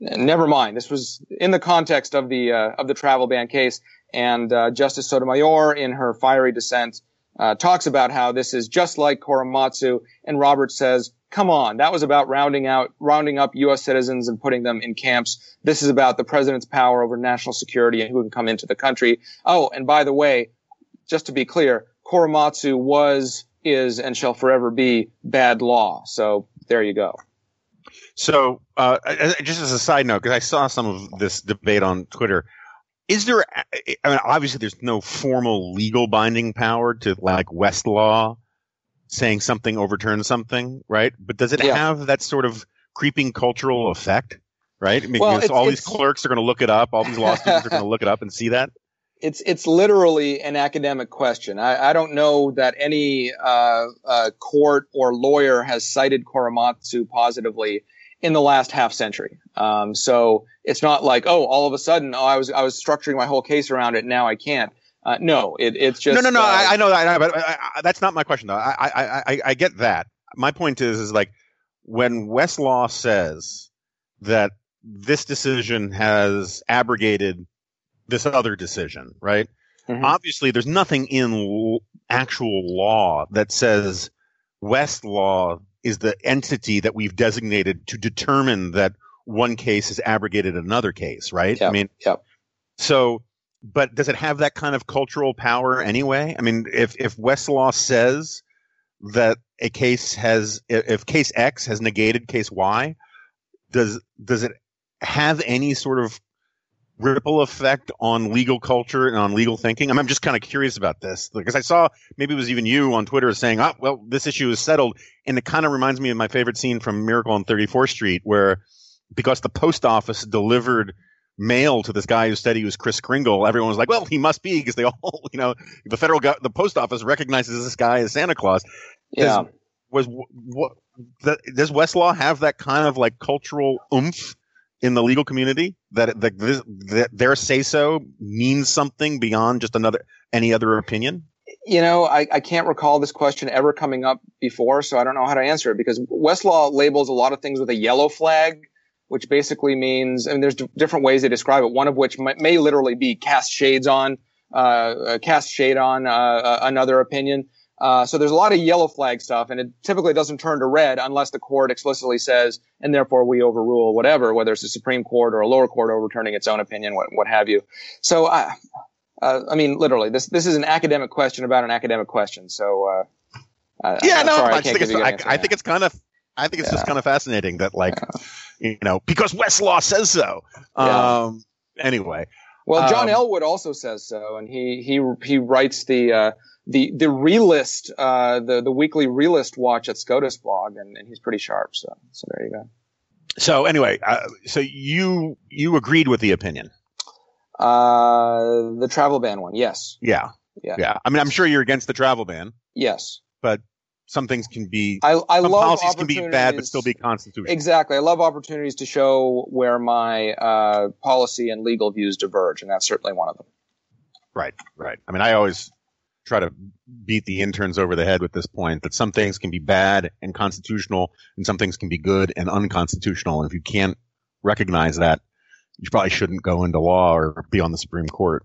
never mind. This was in the context of the uh, of the travel ban case, and uh, Justice Sotomayor, in her fiery dissent, uh, talks about how this is just like Korematsu, and Roberts says, "Come on, that was about rounding out rounding up U.S. citizens and putting them in camps. This is about the president's power over national security and who can come into the country. Oh, and by the way, just to be clear, Korematsu was." Is and shall forever be bad law. So there you go. So, uh, just as a side note, because I saw some of this debate on Twitter, is there? I mean, obviously, there's no formal legal binding power to like Westlaw saying something overturns something, right? But does it yeah. have that sort of creeping cultural effect, right? I mean, well, all these clerks are going to look it up, all these law students are going to look it up and see that. It's it's literally an academic question. I, I don't know that any uh, uh, court or lawyer has cited Korematsu positively in the last half century. Um, so it's not like, oh, all of a sudden, oh, I was I was structuring my whole case around it. Now I can't. Uh, no, it, it's just no, no, no. Uh, I, I, know that, but I, I, that's not my question. Though. I, I, I, get that. My point is, is like when Westlaw says that this decision has abrogated this other decision, right? Mm-hmm. Obviously, there's nothing in l- actual law that says Westlaw is the entity that we've designated to determine that one case has abrogated another case, right? Yep. I mean, yep. so, but does it have that kind of cultural power anyway? I mean, if, if Westlaw says that a case has, if case X has negated case Y, does, does it have any sort of ripple effect on legal culture and on legal thinking? I mean, I'm just kind of curious about this because I saw maybe it was even you on Twitter saying, "Oh, well, this issue is settled," and it kind of reminds me of my favorite scene from Miracle on 34th Street, where because the post office delivered mail to this guy who said he was Chris Kringle, everyone was like, "Well, he must be," because they all, you know, the federal go- the post office recognizes this guy as Santa Claus. Yeah. Does, was what does Westlaw have that kind of like cultural oomph in the legal community that, that, that their say so means something beyond just another any other opinion? You know, I, I can't recall this question ever coming up before, so I don't know how to answer it because Westlaw labels a lot of things with a yellow flag, which basically means, mean, there's d- different ways they describe it. One of which may, may literally be cast shades on, uh, uh cast shade on uh, uh another opinion. Uh, so there's a lot of yellow flag stuff, and it typically doesn't turn to red unless the court explicitly says, and therefore we overrule whatever, whether it's the Supreme Court or a lower court overturning its own opinion, what, what have you. So, I, uh, I mean, literally, this this is an academic question about an academic question. So, uh, yeah, no, sorry, I, I, think it's, I, I, think it's kind of, I think it's yeah. just kind of fascinating that, like, yeah. you know, because Westlaw says so. Yeah. Um, anyway. Well, John um, Elwood also says so, and he he he writes the uh, the the relist uh, the the weekly relist watch at SCOTUS blog, and, and he's pretty sharp. So so there you go. So anyway, uh, so you you agreed with the opinion. Uh, the travel ban one, yes. Yeah, yeah, yeah. I mean, I'm sure you're against the travel ban. Yes, but some things can be. I, I some love policies can be bad, but still be constitutional. Exactly. I love opportunities to show where my uh, policy and legal views diverge, and that's certainly one of them. Right, right. I mean, I always try to beat the interns over the head with this point that some things can be bad and constitutional and some things can be good and unconstitutional. And if you can't recognize that, you probably shouldn't go into law or be on the Supreme Court.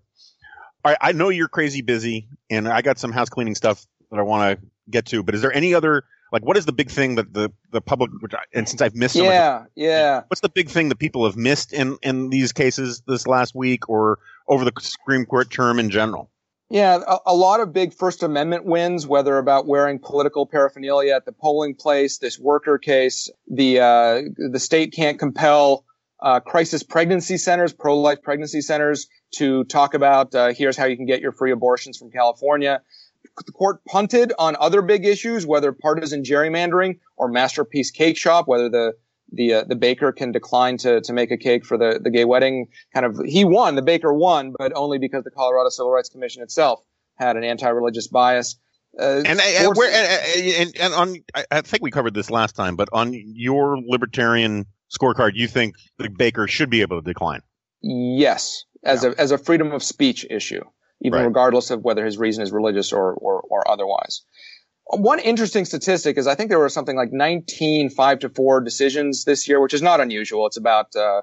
All right, I know you're crazy busy and I got some house cleaning stuff that I want to get to, but is there any other like what is the big thing that the the public which I, and since I've missed so yeah much, yeah what's the big thing that people have missed in in these cases this last week or over the Supreme Court term in general? Yeah, a, a, lot of big First Amendment wins, whether about wearing political paraphernalia at the polling place, this worker case, the uh, the state can't compel uh, crisis pregnancy centers, pro-life pregnancy centers, to talk about uh, here's how you can get your free abortions from California. The court punted on other big issues, whether partisan gerrymandering or masterpiece cake shop, whether the the uh, the baker can decline to to make a cake for the the gay wedding. Kind of, he won. The baker won, but only because the Colorado Civil Rights Commission itself had an anti-religious bias. Uh, and, and, where, and, and, on, I think we covered this last time, but on your libertarian scorecard, you think the baker should be able to decline? Yes, as yeah. a as a freedom of speech issue, even right. regardless of whether his reason is religious or or, or otherwise. One interesting statistic is I think there were something like 19 five to four decisions this year, which is not unusual. It's about uh,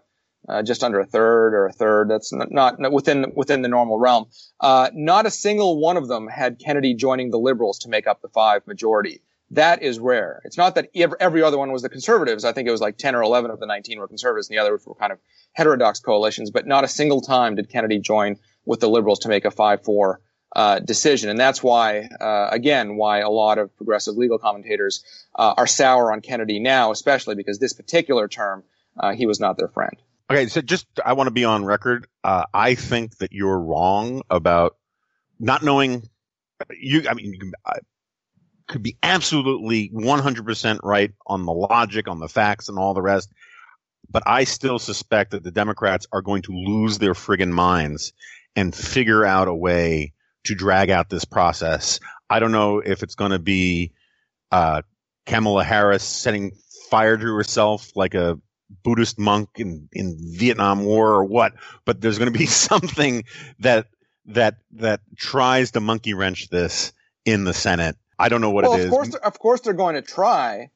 uh, just under a third or a third. That's not, not within within the normal realm. Uh, not a single one of them had Kennedy joining the liberals to make up the five majority. That is rare. It's not that every other one was the conservatives. I think it was like 10 or 11 of the 19 were conservatives and the others were kind of heterodox coalitions, but not a single time did Kennedy join with the liberals to make a 5-4 uh, decision. And that's why, uh, again, why a lot of progressive legal commentators uh, are sour on Kennedy now, especially because this particular term, uh, he was not their friend. Okay, so just I want to be on record. Uh, I think that you're wrong about not knowing. You, I mean, you could be absolutely 100% right on the logic, on the facts, and all the rest. But I still suspect that the Democrats are going to lose their friggin' minds and figure out a way to drag out this process. I don't know if it's going to be uh, Kamala Harris setting fire to herself like a Buddhist monk in, in Vietnam War or what, but there's going to be something that that that tries to monkey wrench this in the Senate. I don't know what well, it of Course, of course, they're going to try.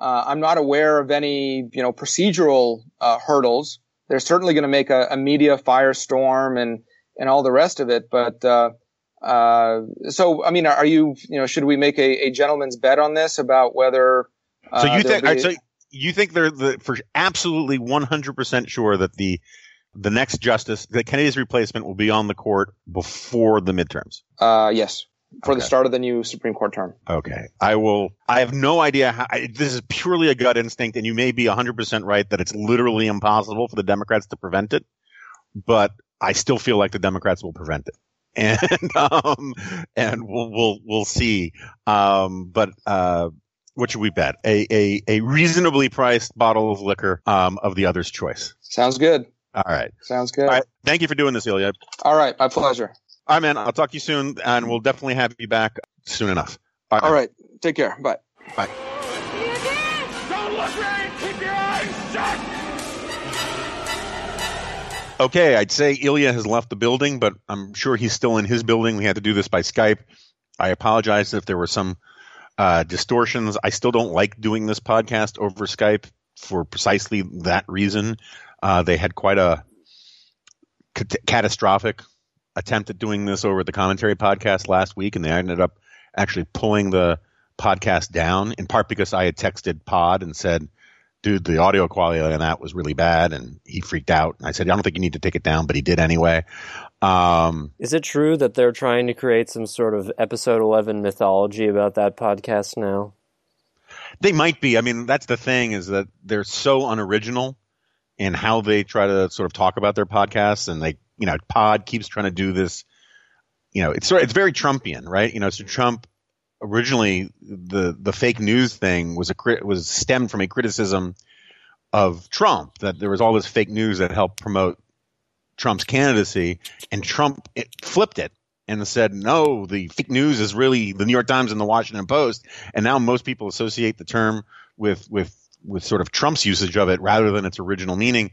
Uh, I'm not aware of any, you know, procedural uh, hurdles. They're certainly going to make a, a, media firestorm and and all the rest of it. But uh, uh, so, I mean, are you, you know, should we make a, a gentleman's bet on this about whether? Uh, so you think? Be... So you think they're the, for absolutely 100 percent sure that the the next justice, that Kennedy's replacement, will be on the court before the midterms? Uh, yes for okay. the start of the new Supreme Court term. Okay. I will, I have no idea how, I, this is purely a gut instinct, and you may be 100% right that it's literally impossible for the Democrats to prevent it, but I still feel like the Democrats will prevent it. And, um, and we'll, we'll, we'll see. Um, but, uh, what should we bet? A, a, a reasonably priced bottle of liquor, um, of the other's choice. Sounds good. All right. Sounds good. All right. Thank you for doing this, Ilya. All right. My pleasure. All right, man. I'll talk to you soon, and we'll definitely have you back soon enough. All right. All right. Take care. Bye. Bye. Don't look right. Keep your eyes shut. Okay, I'd say Ilya has left the building, but I'm sure he's still in his building. We had to do this by Skype. I apologize if there were some uh, distortions. I still don't like doing this podcast over Skype for precisely that reason. Uh, they had quite a catastrophic attempt at doing this over the commentary podcast last week, and they ended up actually pulling the podcast down in part because I had texted Pod and said, dude, the audio quality on that was really bad. And he freaked out. And I said, I don't think you need to take it down, but he did anyway. Um, Is it true that they're trying to create some sort of episode 11 mythology about that podcast now? They might be. I mean, that's the thing is that they're so unoriginal in how they try to sort of talk about their podcasts and they you know, Pod keeps trying to do this. You know, it's sort of, it's very Trumpian, right? You know, so Trump originally the the fake news thing was a was stemmed from a criticism of Trump that there was all this fake news that helped promote Trump's candidacy, and Trump it flipped it and said, no, the fake news is really the New York Times and the Washington Post, and now most people associate the term with with with sort of Trump's usage of it rather than its original meaning.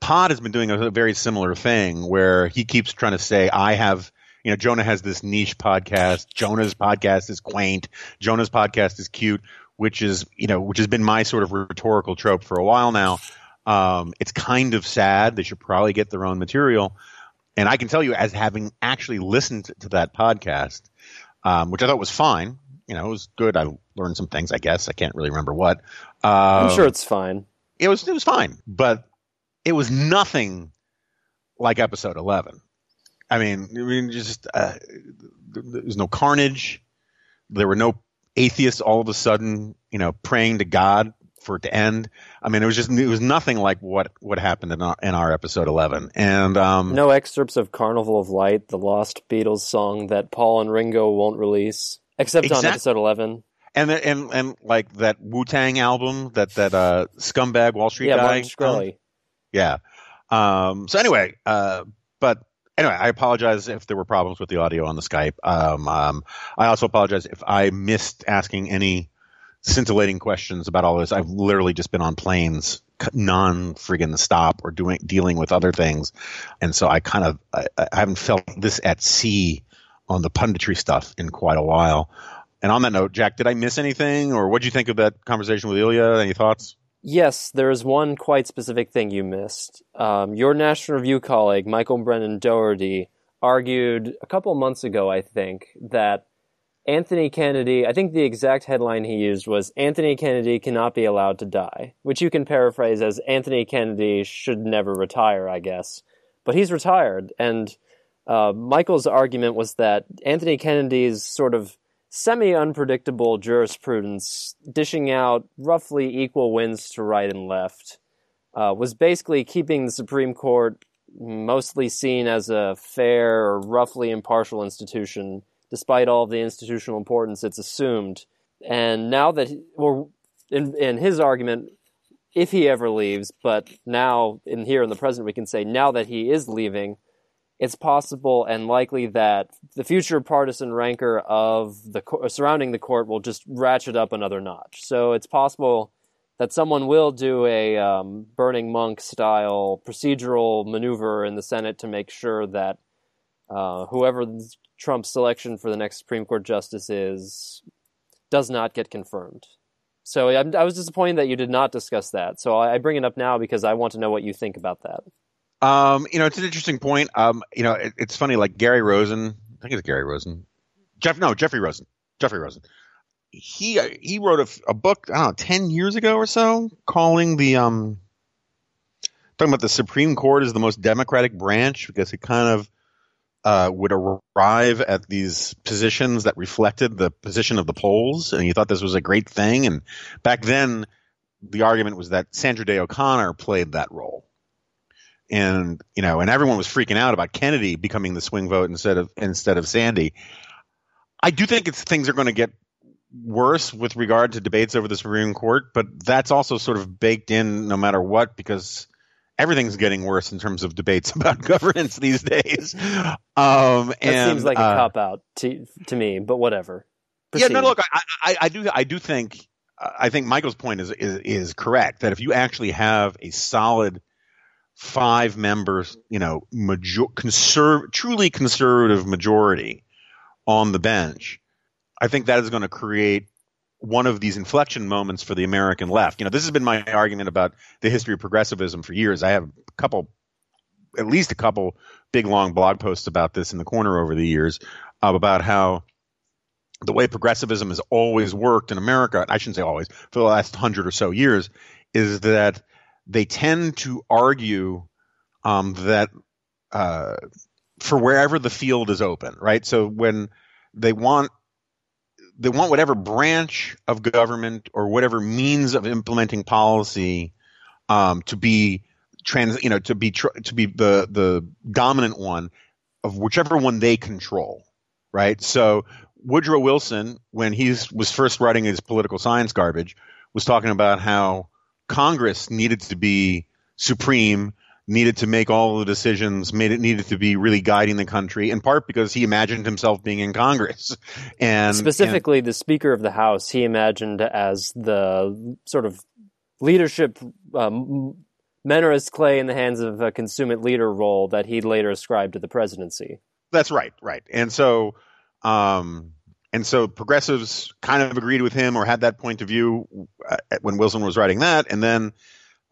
Pod has been doing a very similar thing where he keeps trying to say, I have, you know, Jonah has this niche podcast. Jonah's podcast is quaint. Jonah's podcast is cute, which is, you know, which has been my sort of rhetorical trope for a while now. Um, it's kind of sad. They should probably get their own material. And I can tell you, as having actually listened to that podcast, um, which I thought was fine, you know, it was good. I learned some things, I guess. I can't really remember what. Uh, I'm sure it's fine. It was, it was fine. But it was nothing like episode 11. I mean, I mean, just uh, there was no carnage. There were no atheists all of a sudden, you know, praying to God for it to end. I mean, it was just it was nothing like what what happened in our, in our episode 11. And um, no excerpts of Carnival of Light, the lost Beatles song that Paul and Ringo won't release, except exact- on episode 11. and the, and and like that Wu Tang album that that uh, scumbag Wall Street yeah, guy. Shkreli. Yeah. Um, so anyway, uh, but anyway, I apologize if there were problems with the audio on the Skype. Um, um, I also apologize if I missed asking any scintillating questions about all this. I've literally just been on planes non friggin' stop or doing dealing with other things, and so I kind of I, I haven't felt this at sea on the punditry stuff in quite a while. And on that note, Jack, did I miss anything, or what do you think of that conversation with Ilya? Any thoughts? Yes, there is one quite specific thing you missed. Um, your National Review colleague, Michael Brendan Dougherty, argued a couple months ago, I think, that Anthony Kennedy, I think the exact headline he used was Anthony Kennedy cannot be allowed to die, which you can paraphrase as Anthony Kennedy should never retire, I guess. But he's retired, and uh, Michael's argument was that Anthony Kennedy's sort of semi unpredictable jurisprudence, dishing out roughly equal wins to right and left, uh, was basically keeping the Supreme Court mostly seen as a fair or roughly impartial institution, despite all of the institutional importance it's assumed. And now that, or in, in his argument, if he ever leaves, but now in here in the present, we can say now that he is leaving, it's possible and likely that the future partisan rancor of the surrounding the court will just ratchet up another notch. So it's possible that someone will do a um, burning monk style procedural maneuver in the Senate to make sure that uh, whoever Trump's selection for the next Supreme Court justice is does not get confirmed. So I, I was disappointed that you did not discuss that. So I, I bring it up now because I want to know what you think about that. Um, you know, it's an interesting point. Um, you know, it, it's funny. Like Gary Rosen, I think it's Gary Rosen. Jeff, no, Jeffrey Rosen. Jeffrey Rosen. He uh, he wrote a, a book. I don't know, ten years ago or so, calling the um, talking about the Supreme Court as the most democratic branch because it kind of uh, would arrive at these positions that reflected the position of the polls, and he thought this was a great thing. And back then, the argument was that Sandra Day O'Connor played that role and you know, and everyone was freaking out about Kennedy becoming the swing vote instead of instead of Sandy. I do think it's things are going to get worse with regard to debates over the Supreme Court, but that's also sort of baked in no matter what because everything's getting worse in terms of debates about governance these days. Um, that seems like a uh, cop out to to me, but whatever. yeah, no, look, I, I, I do, I do think, I think Michael's point is, is is correct that if you actually have a solid five members, you know, major, conserv, truly conservative majority on the bench, I think that is going to create one of these inflection moments for the American left. You know, this has been my argument about the history of progressivism for years. I have a couple, at least a couple big long blog posts about this in the corner over the years uh, about how the way progressivism has always worked in America, I shouldn't say always, for the last hundred or so years, is that they tend to argue um, that uh, for wherever the field is open, right? So when they want they want whatever branch of government or whatever means of implementing policy um, to be trans, you know, to be tr- to be the the dominant one of whichever one they control, right? So Woodrow Wilson, when he was first writing his political science garbage, was talking about how Congress needed to be supreme, needed to make all the decisions, made it needed to be really guiding the country, in part because he imagined himself being in Congress. And Specifically, the Speaker of the House, he imagined as the sort of leadership, um, clay in the hands of a consummate leader role that he'd later ascribed to the presidency. That's right, right. And so, um, and so progressives kind of agreed with him or had that point of view uh, when Wilson was writing that, and then,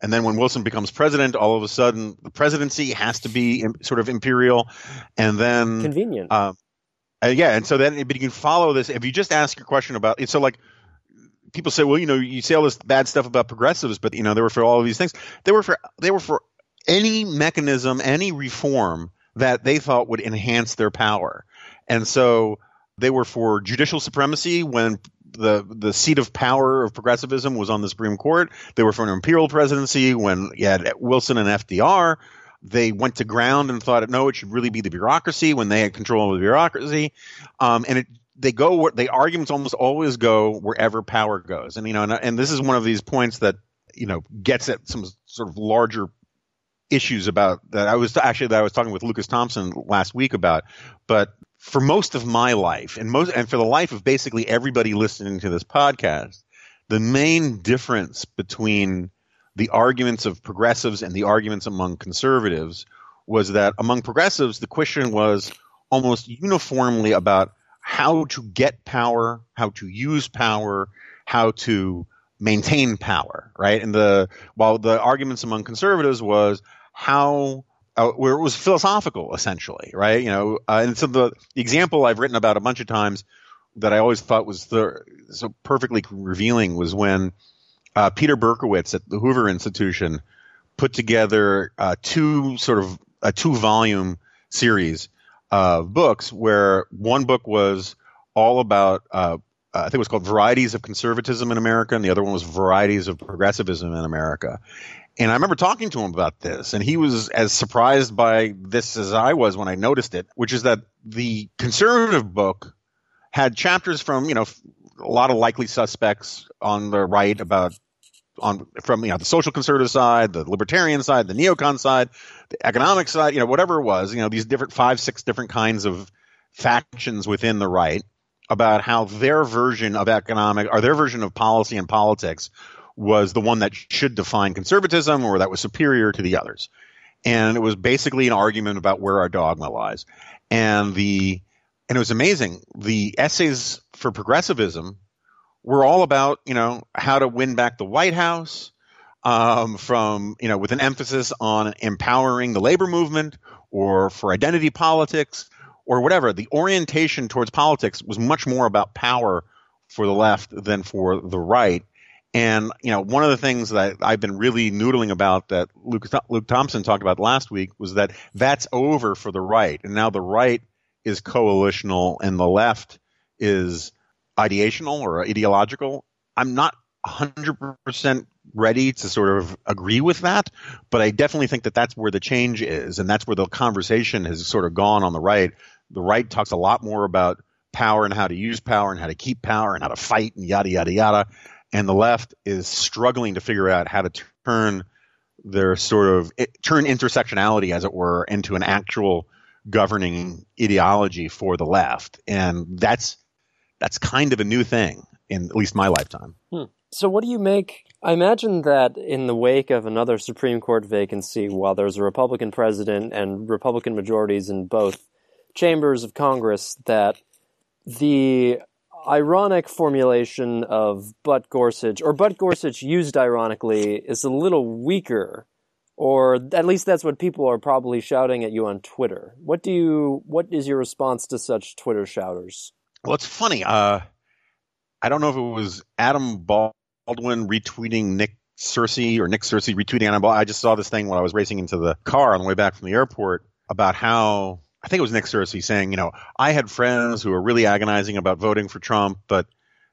and then when Wilson becomes president, all of a sudden the presidency has to be sort of imperial, and then Convenient. um, uh, yeah, and so then but you can follow this if you just ask your question about it. So like people say, well, you know, you say all this bad stuff about progressives, but you know they were for all of these things. They were for they were for any mechanism, any reform that they thought would enhance their power, and so they were for judicial supremacy when the the seat of power of progressivism was on the Supreme Court. They were for an imperial presidency when you had Wilson and FDR. They went to ground and thought, no, it should really be the bureaucracy when they had control of the bureaucracy. Um, and it, they go the arguments almost always go wherever power goes, and you know, and, and this is one of these points that you know gets at some sort of larger issues about that I was actually that I was talking with Lucas Thompson last week about, but for most of my life and most and for the life of basically everybody listening to this podcast, the main difference between the arguments of progressives and the arguments among conservatives was that among progressives the question was almost uniformly about how to get power, how to use power, how to maintain power, right? And the while the arguments among conservatives was how uh, where it was philosophical essentially, right? You know, uh, and so the, example I've written about a bunch of times that I always thought was the so perfectly revealing was when uh, Peter Berkowitz at the Hoover Institution put together uh, two sort of a two volume series of books where one book was all about uh, I think it was called Varieties of Conservatism in America, and the other one was Varieties of Progressivism in America. And I remember talking to him about this, and he was as surprised by this as I was when I noticed it, which is that the conservative book had chapters from, you know, a lot of likely suspects on the right about on from you know the social conservative side, the libertarian side, the neocon side, the economic side, you know, whatever it was, you know, these different five, six different kinds of factions within the right about how their version of economic or their version of policy and politics was the one that should define conservatism or that was superior to the others. And it was basically an argument about where our dogma lies. And the and it was amazing. The essays for progressivism were all about, you know, how to win back the White House, um, from, you know, with an emphasis on empowering the labor movement or for identity politics or whatever. The orientation towards politics was much more about power for the left than for the right. And you know, one of the things that I've been really noodling about that Luke, Luke Thompson talked about last week was that that's over for the right, and now the right is coalitional and the left is ideational or ideological. I'm not 100% ready to sort of agree with that, but I definitely think that that's where the change is, and that's where the conversation has sort of gone on the right. The right talks a lot more about power and how to use power and how to keep power and how to fight and yada yada yada and the left is struggling to figure out how to turn their sort of turn intersectionality, as it were, into an actual governing ideology for the left, and that's that's kind of a new thing in at least my lifetime. Hmm. So, what do you make? I imagine that in the wake of another Supreme Court vacancy, while there's a Republican president and Republican majorities in both chambers of Congress, that the ironic formulation of But Gorsuch, or But Gorsuch used ironically, is a little weaker, or at least that's what people are probably shouting at you on Twitter. What do you? What is your response to such Twitter shouters? Well, it's funny. Uh, I don't know if it was Adam Baldwin retweeting Nick Searcy or Nick Searcy retweeting Adam Baldwin. I just saw this thing when I was racing into the car on the way back from the airport about how I think it was Nick Searcy saying, you know, I had friends who were really agonizing about voting for Trump, but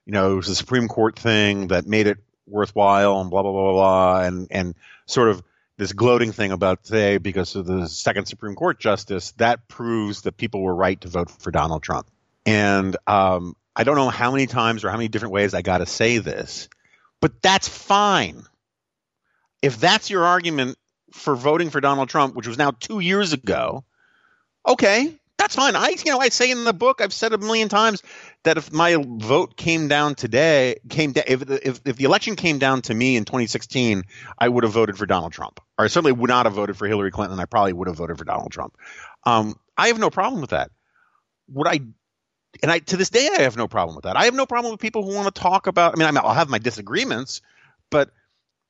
you know, it was the Supreme Court thing that made it worthwhile and blah blah blah blah and and sort of this gloating thing about today because of the second Supreme Court justice that proves that people were right to vote for Donald Trump. And um, I don't know how many times or how many different ways I got to say this, but that's fine. If that's your argument for voting for Donald Trump, which was now two years ago, okay, that's fine. I, you know, I say in the book, I've said a million times that if my vote came down today, came da- if, if if the election came down to me in 2016, I would have voted for Donald Trump, or I certainly would not have voted for Hillary Clinton. I probably would have voted for Donald Trump. Um, I have no problem with that. Would I? And I to this day, I have no problem with that. I have no problem with people who want to talk about. I mean, I'll have my disagreements, but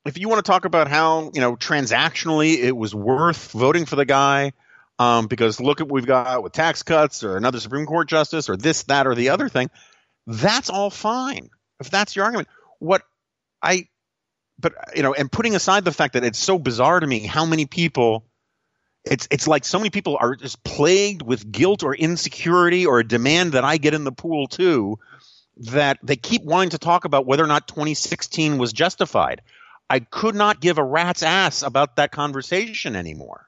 if you want to talk about how you know transactionally it was worth voting for the guy um, because look at what we've got with tax cuts or another Supreme Court justice or this, that, or the other thing. That's all fine if that's your argument. What I, but you know, and putting aside the fact that it's so bizarre to me how many people, it's it's like so many people are just plagued with guilt or insecurity or a demand that I get in the pool too, that they keep wanting to talk about whether or not 2016 was justified. I could not give a rat's ass about that conversation anymore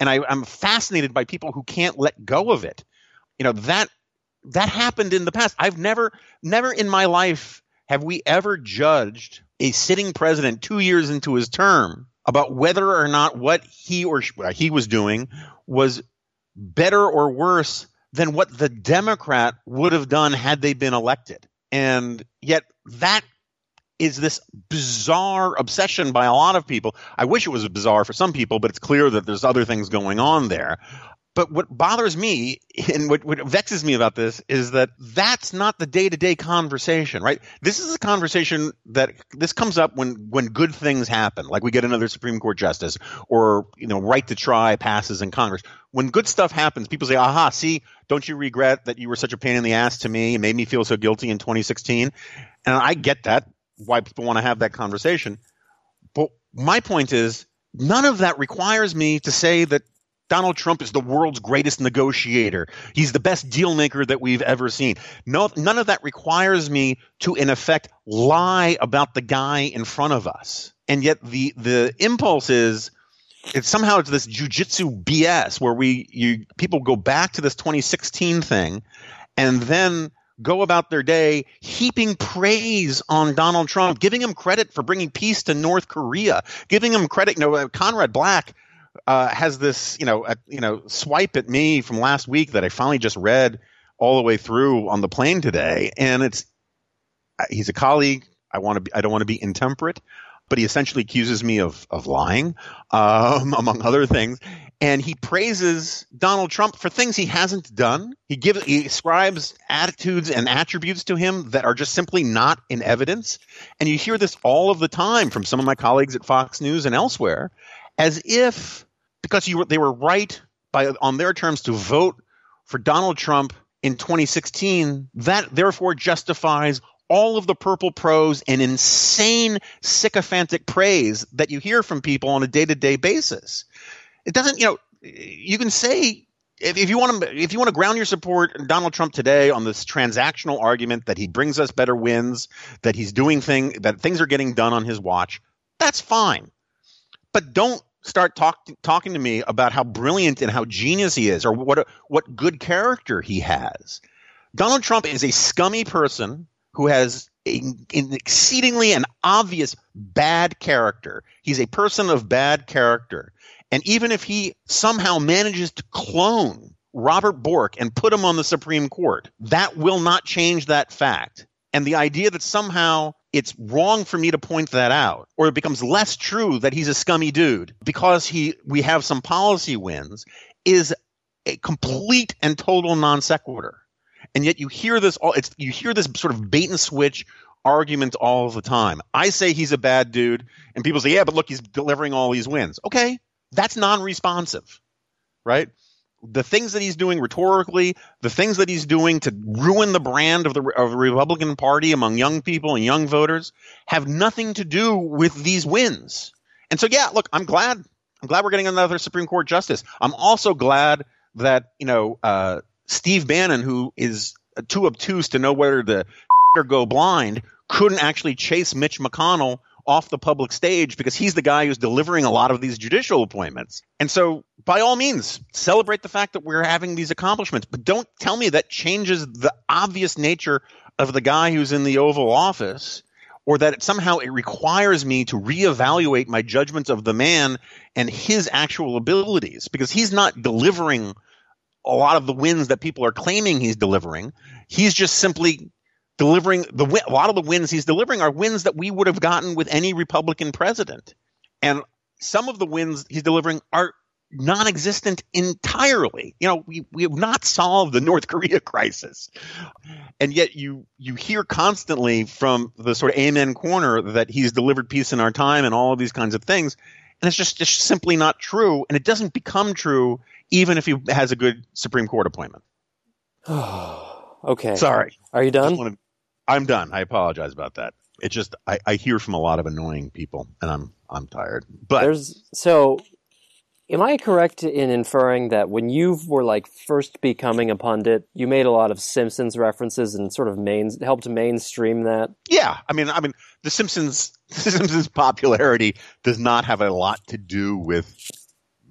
and I, I'm fascinated by people who can't let go of it. You know that that happened in the past. I've never, never in my life have we ever judged a sitting president two years into his term about whether or not what he or she, uh, he was doing was better or worse than what the Democrat would have done had they been elected. And yet that is this bizarre obsession by a lot of people. I wish it was bizarre for some people, but it's clear that there's other things going on there. But what bothers me and what, what vexes me about this is that that's not the day to day conversation, right? This is a conversation that this comes up when, when good things happen, like we get another Supreme Court justice or, you know, right to try passes in Congress. When good stuff happens, people say, aha, see, don't you regret that you were such a pain in the ass to me and made me feel so guilty in 2016? And I get that, why people want to have that conversation. But my point is, none of that requires me to say that Donald Trump is the world's greatest negotiator. He's the best deal maker that we've ever seen. No, none of that requires me to, in effect, lie about the guy in front of us. And yet the the impulse is it's somehow it's this jujitsu BS where we you people go back to this 2016 thing and then go about their day heaping praise on Donald Trump, giving him credit for bringing peace to North Korea, giving him credit. You know, Conrad Black uh, has this, you know, a, you know, swipe at me from last week that I finally just read all the way through on the plane today, and it's he's a colleague. I want to be. I don't want to be intemperate, but he essentially accuses me of of lying, um, among other things. And he praises Donald Trump for things he hasn't done. He gives he ascribes attitudes and attributes to him that are just simply not in evidence. And you hear this all of the time from some of my colleagues at Fox News and elsewhere, as if because were, they were right by on their terms to vote for Donald Trump in 2016, that therefore justifies all of the purple prose and insane sycophantic praise that you hear from people on a day-to-day basis. It doesn't, you know, you can say if, if, you want to if you want to ground your support Donald Trump today on this transactional argument that he brings us better wins, that he's doing thing that things are getting done on his watch, that's fine. But don't start talk, talking to me about how brilliant and how genius he is or what what good character he has. Donald Trump is a scummy person who has an exceedingly and obvious bad character. He's a person of bad character. And even if he somehow manages to clone Robert Bork and put him on the Supreme Court, that will not change that fact. And the idea that somehow it's wrong for me to point that out, or it becomes less true that he's a scummy dude because he we have some policy wins, is a complete and total non sequitur. And yet you hear this all it's you hear this sort of bait and switch argument all the time. I say he's a bad dude, and people say, Yeah, but look, he's delivering all these wins. Okay, that's non responsive, right? the things that he's doing rhetorically, the things that he's doing to ruin the brand of the, of the Republican Party among young people and young voters have nothing to do with these wins. And so, yeah, look, I'm glad. I'm glad we're getting another Supreme Court justice. I'm also glad that you know uh, Steve Bannon, who is too obtuse to know whether to go blind, couldn't actually chase Mitch McConnell off the public stage because he's the guy who's delivering a lot of these judicial appointments. And so, by all means, celebrate the fact that we're having these accomplishments, but don't tell me that changes the obvious nature of the guy who's in the Oval Office or that somehow it requires me to reevaluate my judgments of the man and his actual abilities because he's not delivering a lot of the wins that people are claiming he's delivering. He's just simply delivering the a lot of the wins he's delivering are wins that we would have gotten with any Republican president, and some of the wins he's delivering are non-existent entirely. You know, we, we have not solved the North Korea crisis, and yet you you hear constantly from the sort of amen corner that he's delivered peace in our time and all of these kinds of things, and it's just just simply not true, and it doesn't become true even if he has a good Supreme Court appointment. okay. Sorry. Are you done? I'm done. I apologize about that. It just I, I hear from a lot of annoying people, and I'm I'm tired. But there's so. Am I correct in inferring that when you were like first becoming a pundit, you made a lot of Simpsons references and sort of main helped mainstream that? Yeah, I mean, I mean, the Simpsons, the Simpsons popularity does not have a lot to do with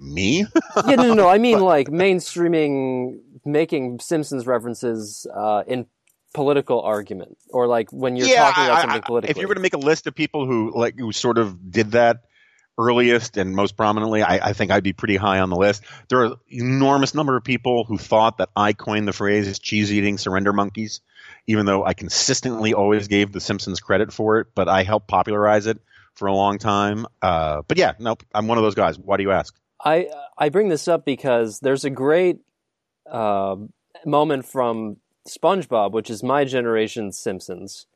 me. yeah, no, no, no. I mean, but, like mainstreaming making Simpsons references uh, in political argument or like when you're Yeah, talking about something politically. If you were to make a list of people who like who sort of did that earliest and most prominently, I, I think I'd be pretty high on the list. There are an enormous number of people who thought that I coined the phrase "cheese eating surrender monkeys," even though I consistently always gave The Simpsons credit for it. But I helped popularize it for a long time. Uh, but yeah, nope, I'm one of those guys. Why do you ask? I I bring this up because there's a great uh, moment from SpongeBob, which is my generation's Simpsons,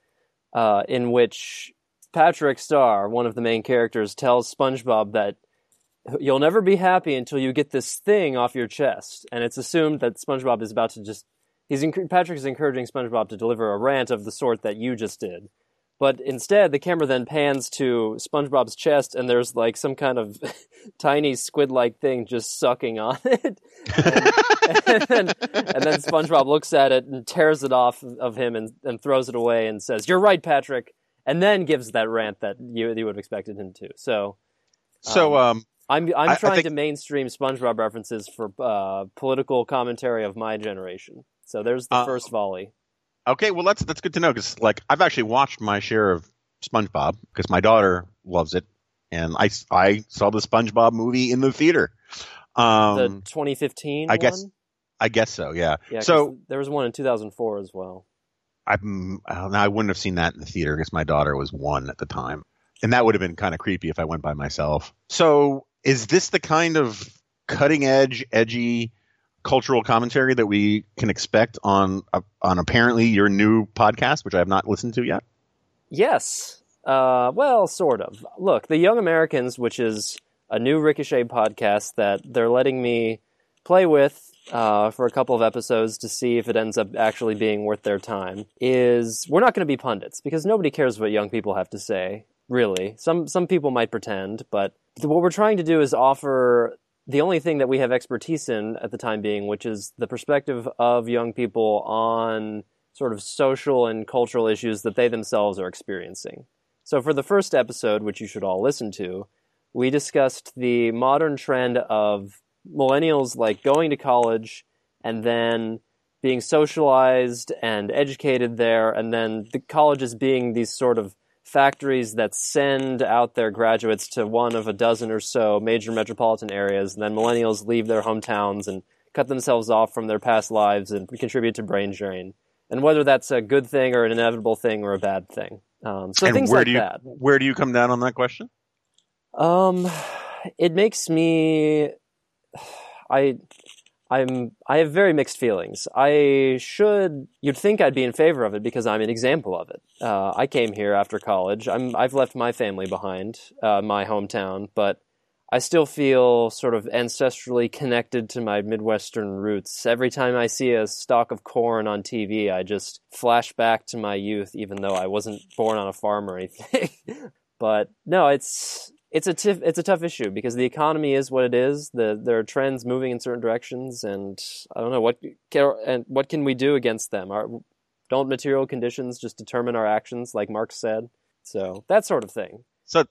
uh, in which Patrick Star, one of the main characters, tells SpongeBob that you'll never be happy until you get this thing off your chest, and it's assumed that SpongeBob is about to just he's Patrick is encouraging SpongeBob to deliver a rant of the sort that you just did. But instead, the camera then pans to SpongeBob's chest, and there's like some kind of tiny squid-like thing just sucking on it. and, and then, and then SpongeBob looks at it and tears it off of him and, and throws it away and says, "You're right, Patrick," and then gives that rant that you you would have expected him to. So So, um, I'm I'm I- I trying think- to mainstream SpongeBob references for uh, political commentary of my generation. So there's the Uh, first volley. Okay, well that's that's good to know because like I've actually watched my share of SpongeBob because my daughter loves it, and I I saw the SpongeBob movie in the theater. the Um, 2015 I guess- one? I guess so, yeah. Yeah, so there was one in 2004 as well. Uh, I wouldn't have seen that in the theater because my daughter was one at the time, and that would have been kind of creepy if I went by myself. So is this the kind of cutting edge, edgy cultural commentary that we can expect on uh, on apparently your new podcast, which I have not listened to yet? Yes. Uh, well, sort of. Look, The Young Americans, which is a new Ricochet podcast that they're letting me play with uh, for a couple of episodes to see if it ends up actually being worth their time, is we're not going to be pundits because nobody cares what young people have to say, really. Some, some people might pretend, but what we're trying to do is offer the only thing that we have expertise in at the time being, which is the perspective of young people on sort of social and cultural issues that they themselves are experiencing. So, for the first episode, which you should all listen to, we discussed the modern trend of millennials like going to college and then being socialized and educated there, and then the colleges being these sort of factories that send out their graduates to one of a dozen or so major metropolitan areas, and then millennials leave their hometowns and cut themselves off from their past lives and contribute to brain drain. And whether that's a good thing or an inevitable thing or a bad thing. Um, so and things where like do you that. where do you come down on that question? Um, it makes me, I, I'm, I have very mixed feelings. I should, you'd think I'd be in favor of it because I'm an example of it. Uh, I came here after college. I'm, I've left my family behind, uh, my hometown, but I still feel sort of ancestrally connected to my Midwestern roots. Every time I see a stalk of corn on TV, I just flash back to my youth, even though I wasn't born on a farm or anything. but no, it's it's a tif- it's a tough issue because the economy is what it is. The there are trends moving in certain directions, and I don't know what can, and what can we do against them. Are, don't material conditions just determine our actions, like Marx said? So that sort of thing. So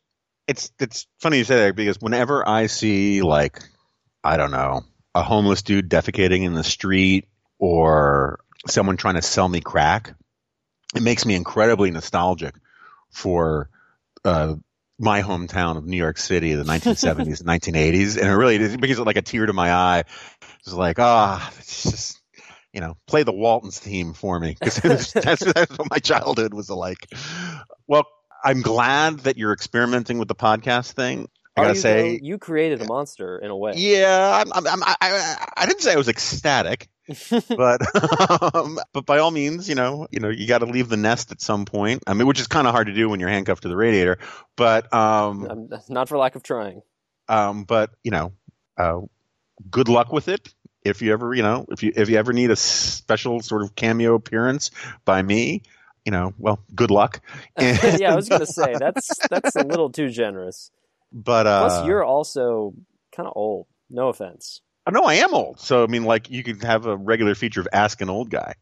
it's it's funny you say that because whenever I see like I don't know a homeless dude defecating in the street or someone trying to sell me crack, it makes me incredibly nostalgic for uh, my hometown of New York City, the 1970s and 1980s, and it really it brings like a tear to my eye. It's like ah, it's just you know, play the Waltons theme for me because that's, that's what my childhood was like. Well, I'm glad that you're experimenting with the podcast thing. I gotta you, say, though? you created a monster in a way. yeah, I'm, I'm, I'm, I, I didn't say I was ecstatic, but um, but by all means, you know, you know, you got to leave the nest at some point. I mean, which is kind of hard to do when you're handcuffed to the radiator. But um, not for lack of trying. um, but you know, uh, good luck with it. If you ever, you know, if you if you ever need a special sort of cameo appearance by me, you know, well, good luck. And- yeah, I was gonna say that's that's a little too generous. But uh, Plus, you're also kind of old. No offense. No, I am old, so I mean, like, you could have a regular feature of ask an old guy.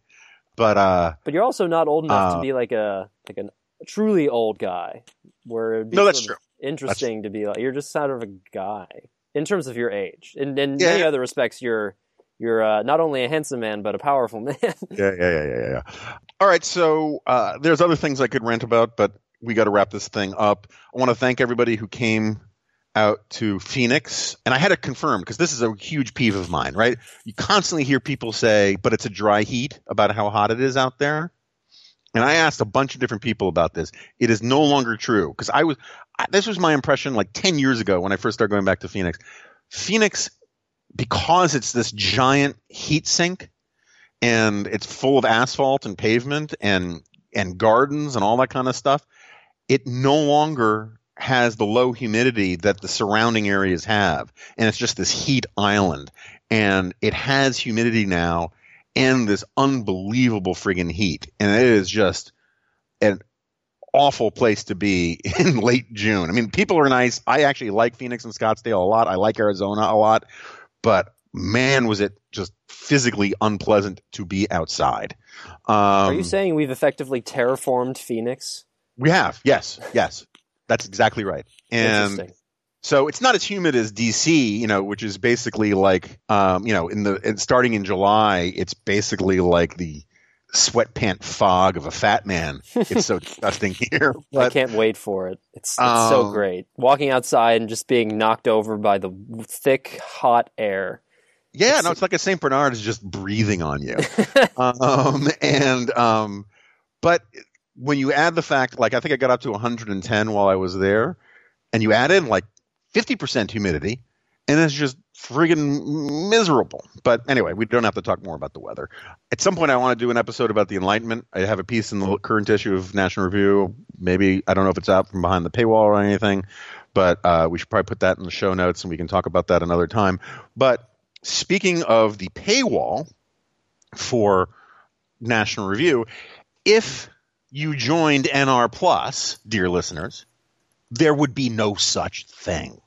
But uh, But you're also not old enough Uh, to be like a like an, a truly old guy. Where it'd be No, that's true. Interesting to be like you're just sort of a guy in terms of your age. In in Yeah. many other respects, you're you're uh, not only a handsome man but a powerful man. yeah, yeah, yeah, yeah, yeah. All right, so uh, there's other things I could rant about, but we got to wrap this thing up. I want to thank everybody who came out to Phoenix, and I had to confirm because this is a huge peeve of mine. Right? You constantly hear people say, "But it's a dry heat," about how hot it is out there. And I asked a bunch of different people about this. It is no longer true because I was. This was my impression like ten years ago when I first started going back to Phoenix. Phoenix, because it's this giant heat sink, and it's full of asphalt and pavement and and gardens and all that kind of stuff. It no longer has the low humidity that the surrounding areas have, and it's just this heat island. And it has humidity now and this unbelievable friggin' heat. And it is just an awful place to be in late June. I mean, people are nice. I actually like Phoenix and Scottsdale a lot. I like Arizona a lot, but man, was it just physically unpleasant to be outside. Um, are you saying we've effectively terraformed Phoenix? We have, yes, yes, that's exactly right. And so it's not as humid as DC, you know, which is basically like, um, you know, in the in, starting in July, it's basically like the sweatpant fog of a fat man. It's so disgusting here. But, I can't wait for it. It's, it's um, so great. Walking outside and just being knocked over by the thick, hot air. Yeah, it's, no, it's like a Saint Bernard is just breathing on you. um, and um, but when you add the fact, like I think I got up to 110 while I was there, and you add in like 50% humidity, and it's just friggin' miserable. But anyway, we don't have to talk more about the weather. At some point, I want to do an episode about the Enlightenment. I have a piece in the current issue of National Review. Maybe, I don't know if it's out from behind the paywall or anything, but uh, we should probably put that in the show notes and we can talk about that another time. But speaking of the paywall for National Review, if you joined NR Plus, dear listeners, there would be no such thing.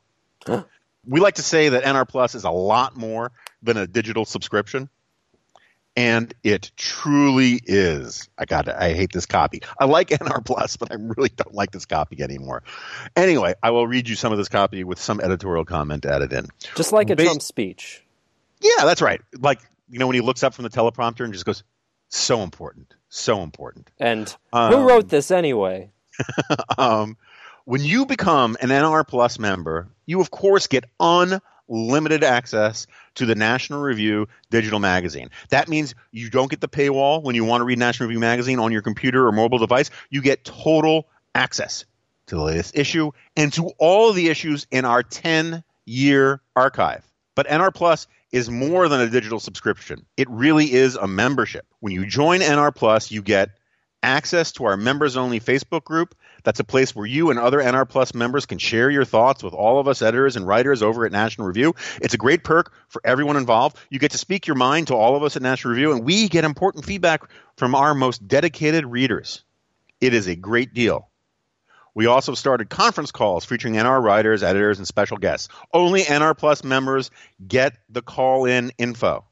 Huh? We like to say that NR Plus is a lot more than a digital subscription. And it truly is. I got it. I hate this copy. I like NR Plus, but I really don't like this copy anymore. Anyway, I will read you some of this copy with some editorial comment added in. Just like a Based, Trump speech. Yeah, that's right. Like, you know, when he looks up from the teleprompter and just goes, so important. So important. And um, who wrote this anyway? um, when you become an NR Plus member, you of course get unlimited access to the National Review digital magazine. That means you don't get the paywall when you want to read National Review magazine on your computer or mobile device. You get total access to the latest issue and to all the issues in our 10 year archive. But NR Plus is more than a digital subscription. It really is a membership. When you join NR Plus, you get access to our members only Facebook group. That's a place where you and other NR Plus members can share your thoughts with all of us editors and writers over at National Review. It's a great perk for everyone involved. You get to speak your mind to all of us at National Review, and we get important feedback from our most dedicated readers. It is a great deal. We also started conference calls featuring NR writers, editors, and special guests. Only NR Plus members get the call in info.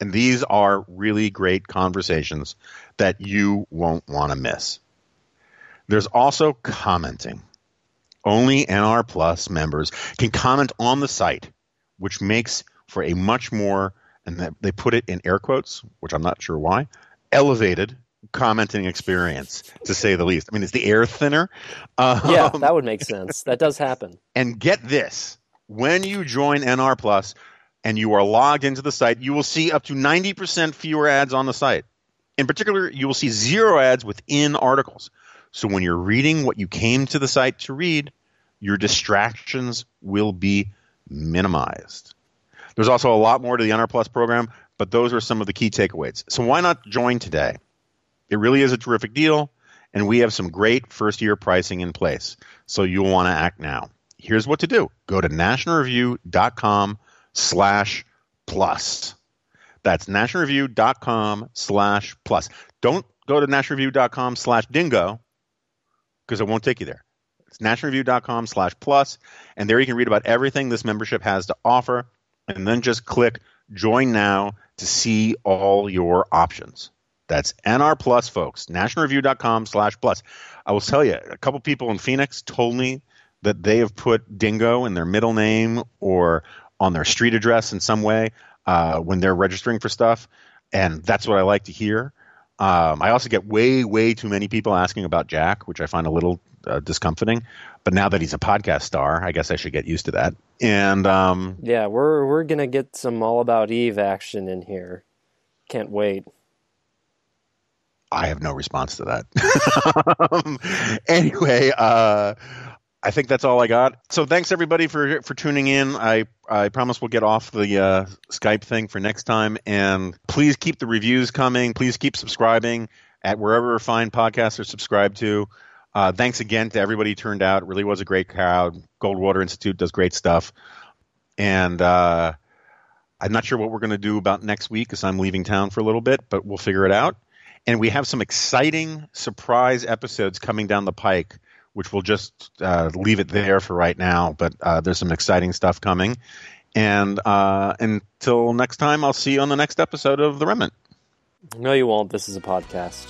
And these are really great conversations that you won't want to miss. There's also commenting. Only NR Plus members can comment on the site, which makes for a much more, and they put it in air quotes, which I'm not sure why, elevated commenting experience, to say the least. I mean, it's the air thinner. Um, yeah, that would make sense. That does happen. And get this when you join NR Plus and you are logged into the site, you will see up to 90% fewer ads on the site. In particular, you will see zero ads within articles. So when you're reading what you came to the site to read, your distractions will be minimized. There's also a lot more to the NR Plus program, but those are some of the key takeaways. So why not join today? It really is a terrific deal, and we have some great first year pricing in place. So you'll want to act now. Here's what to do go to nationalreview.com slash plus. That's nationalreview.com slash plus. Don't go to nationalreview.com slash dingo because it won't take you there. It's nationalreview.com slash plus, and there you can read about everything this membership has to offer, and then just click join now to see all your options. That's NR Plus, folks. NationalReview.com slash plus. I will tell you, a couple people in Phoenix told me that they have put Dingo in their middle name or on their street address in some way. uh, when they're registering for stuff, and that's what I like to hear. Um, I also get way, way too many people asking about Jack, which I find a little uh, discomforting. But now that he's a podcast star, I guess I should get used to that. And um, yeah, we're we're gonna get some all about Eve action in here. Can't wait. I have no response to that. um, anyway, uh, I think that's all I got. So thanks everybody for for tuning in. I I promise we'll get off the uh, Skype thing for next time, and please keep the reviews coming. Please keep subscribing at wherever fine podcasts are subscribed to. Uh, thanks again to everybody who turned out. It really was a great crowd. Goldwater Institute does great stuff, and uh, I'm not sure what we're going to do about next week because I'm leaving town for a little bit, but we'll figure it out. And we have some exciting surprise episodes coming down the pike which we'll just uh, leave it there for right now. But uh, there's some exciting stuff coming. And uh, until next time, I'll see you on the next episode of The Remnant. No, you won't. This is a podcast.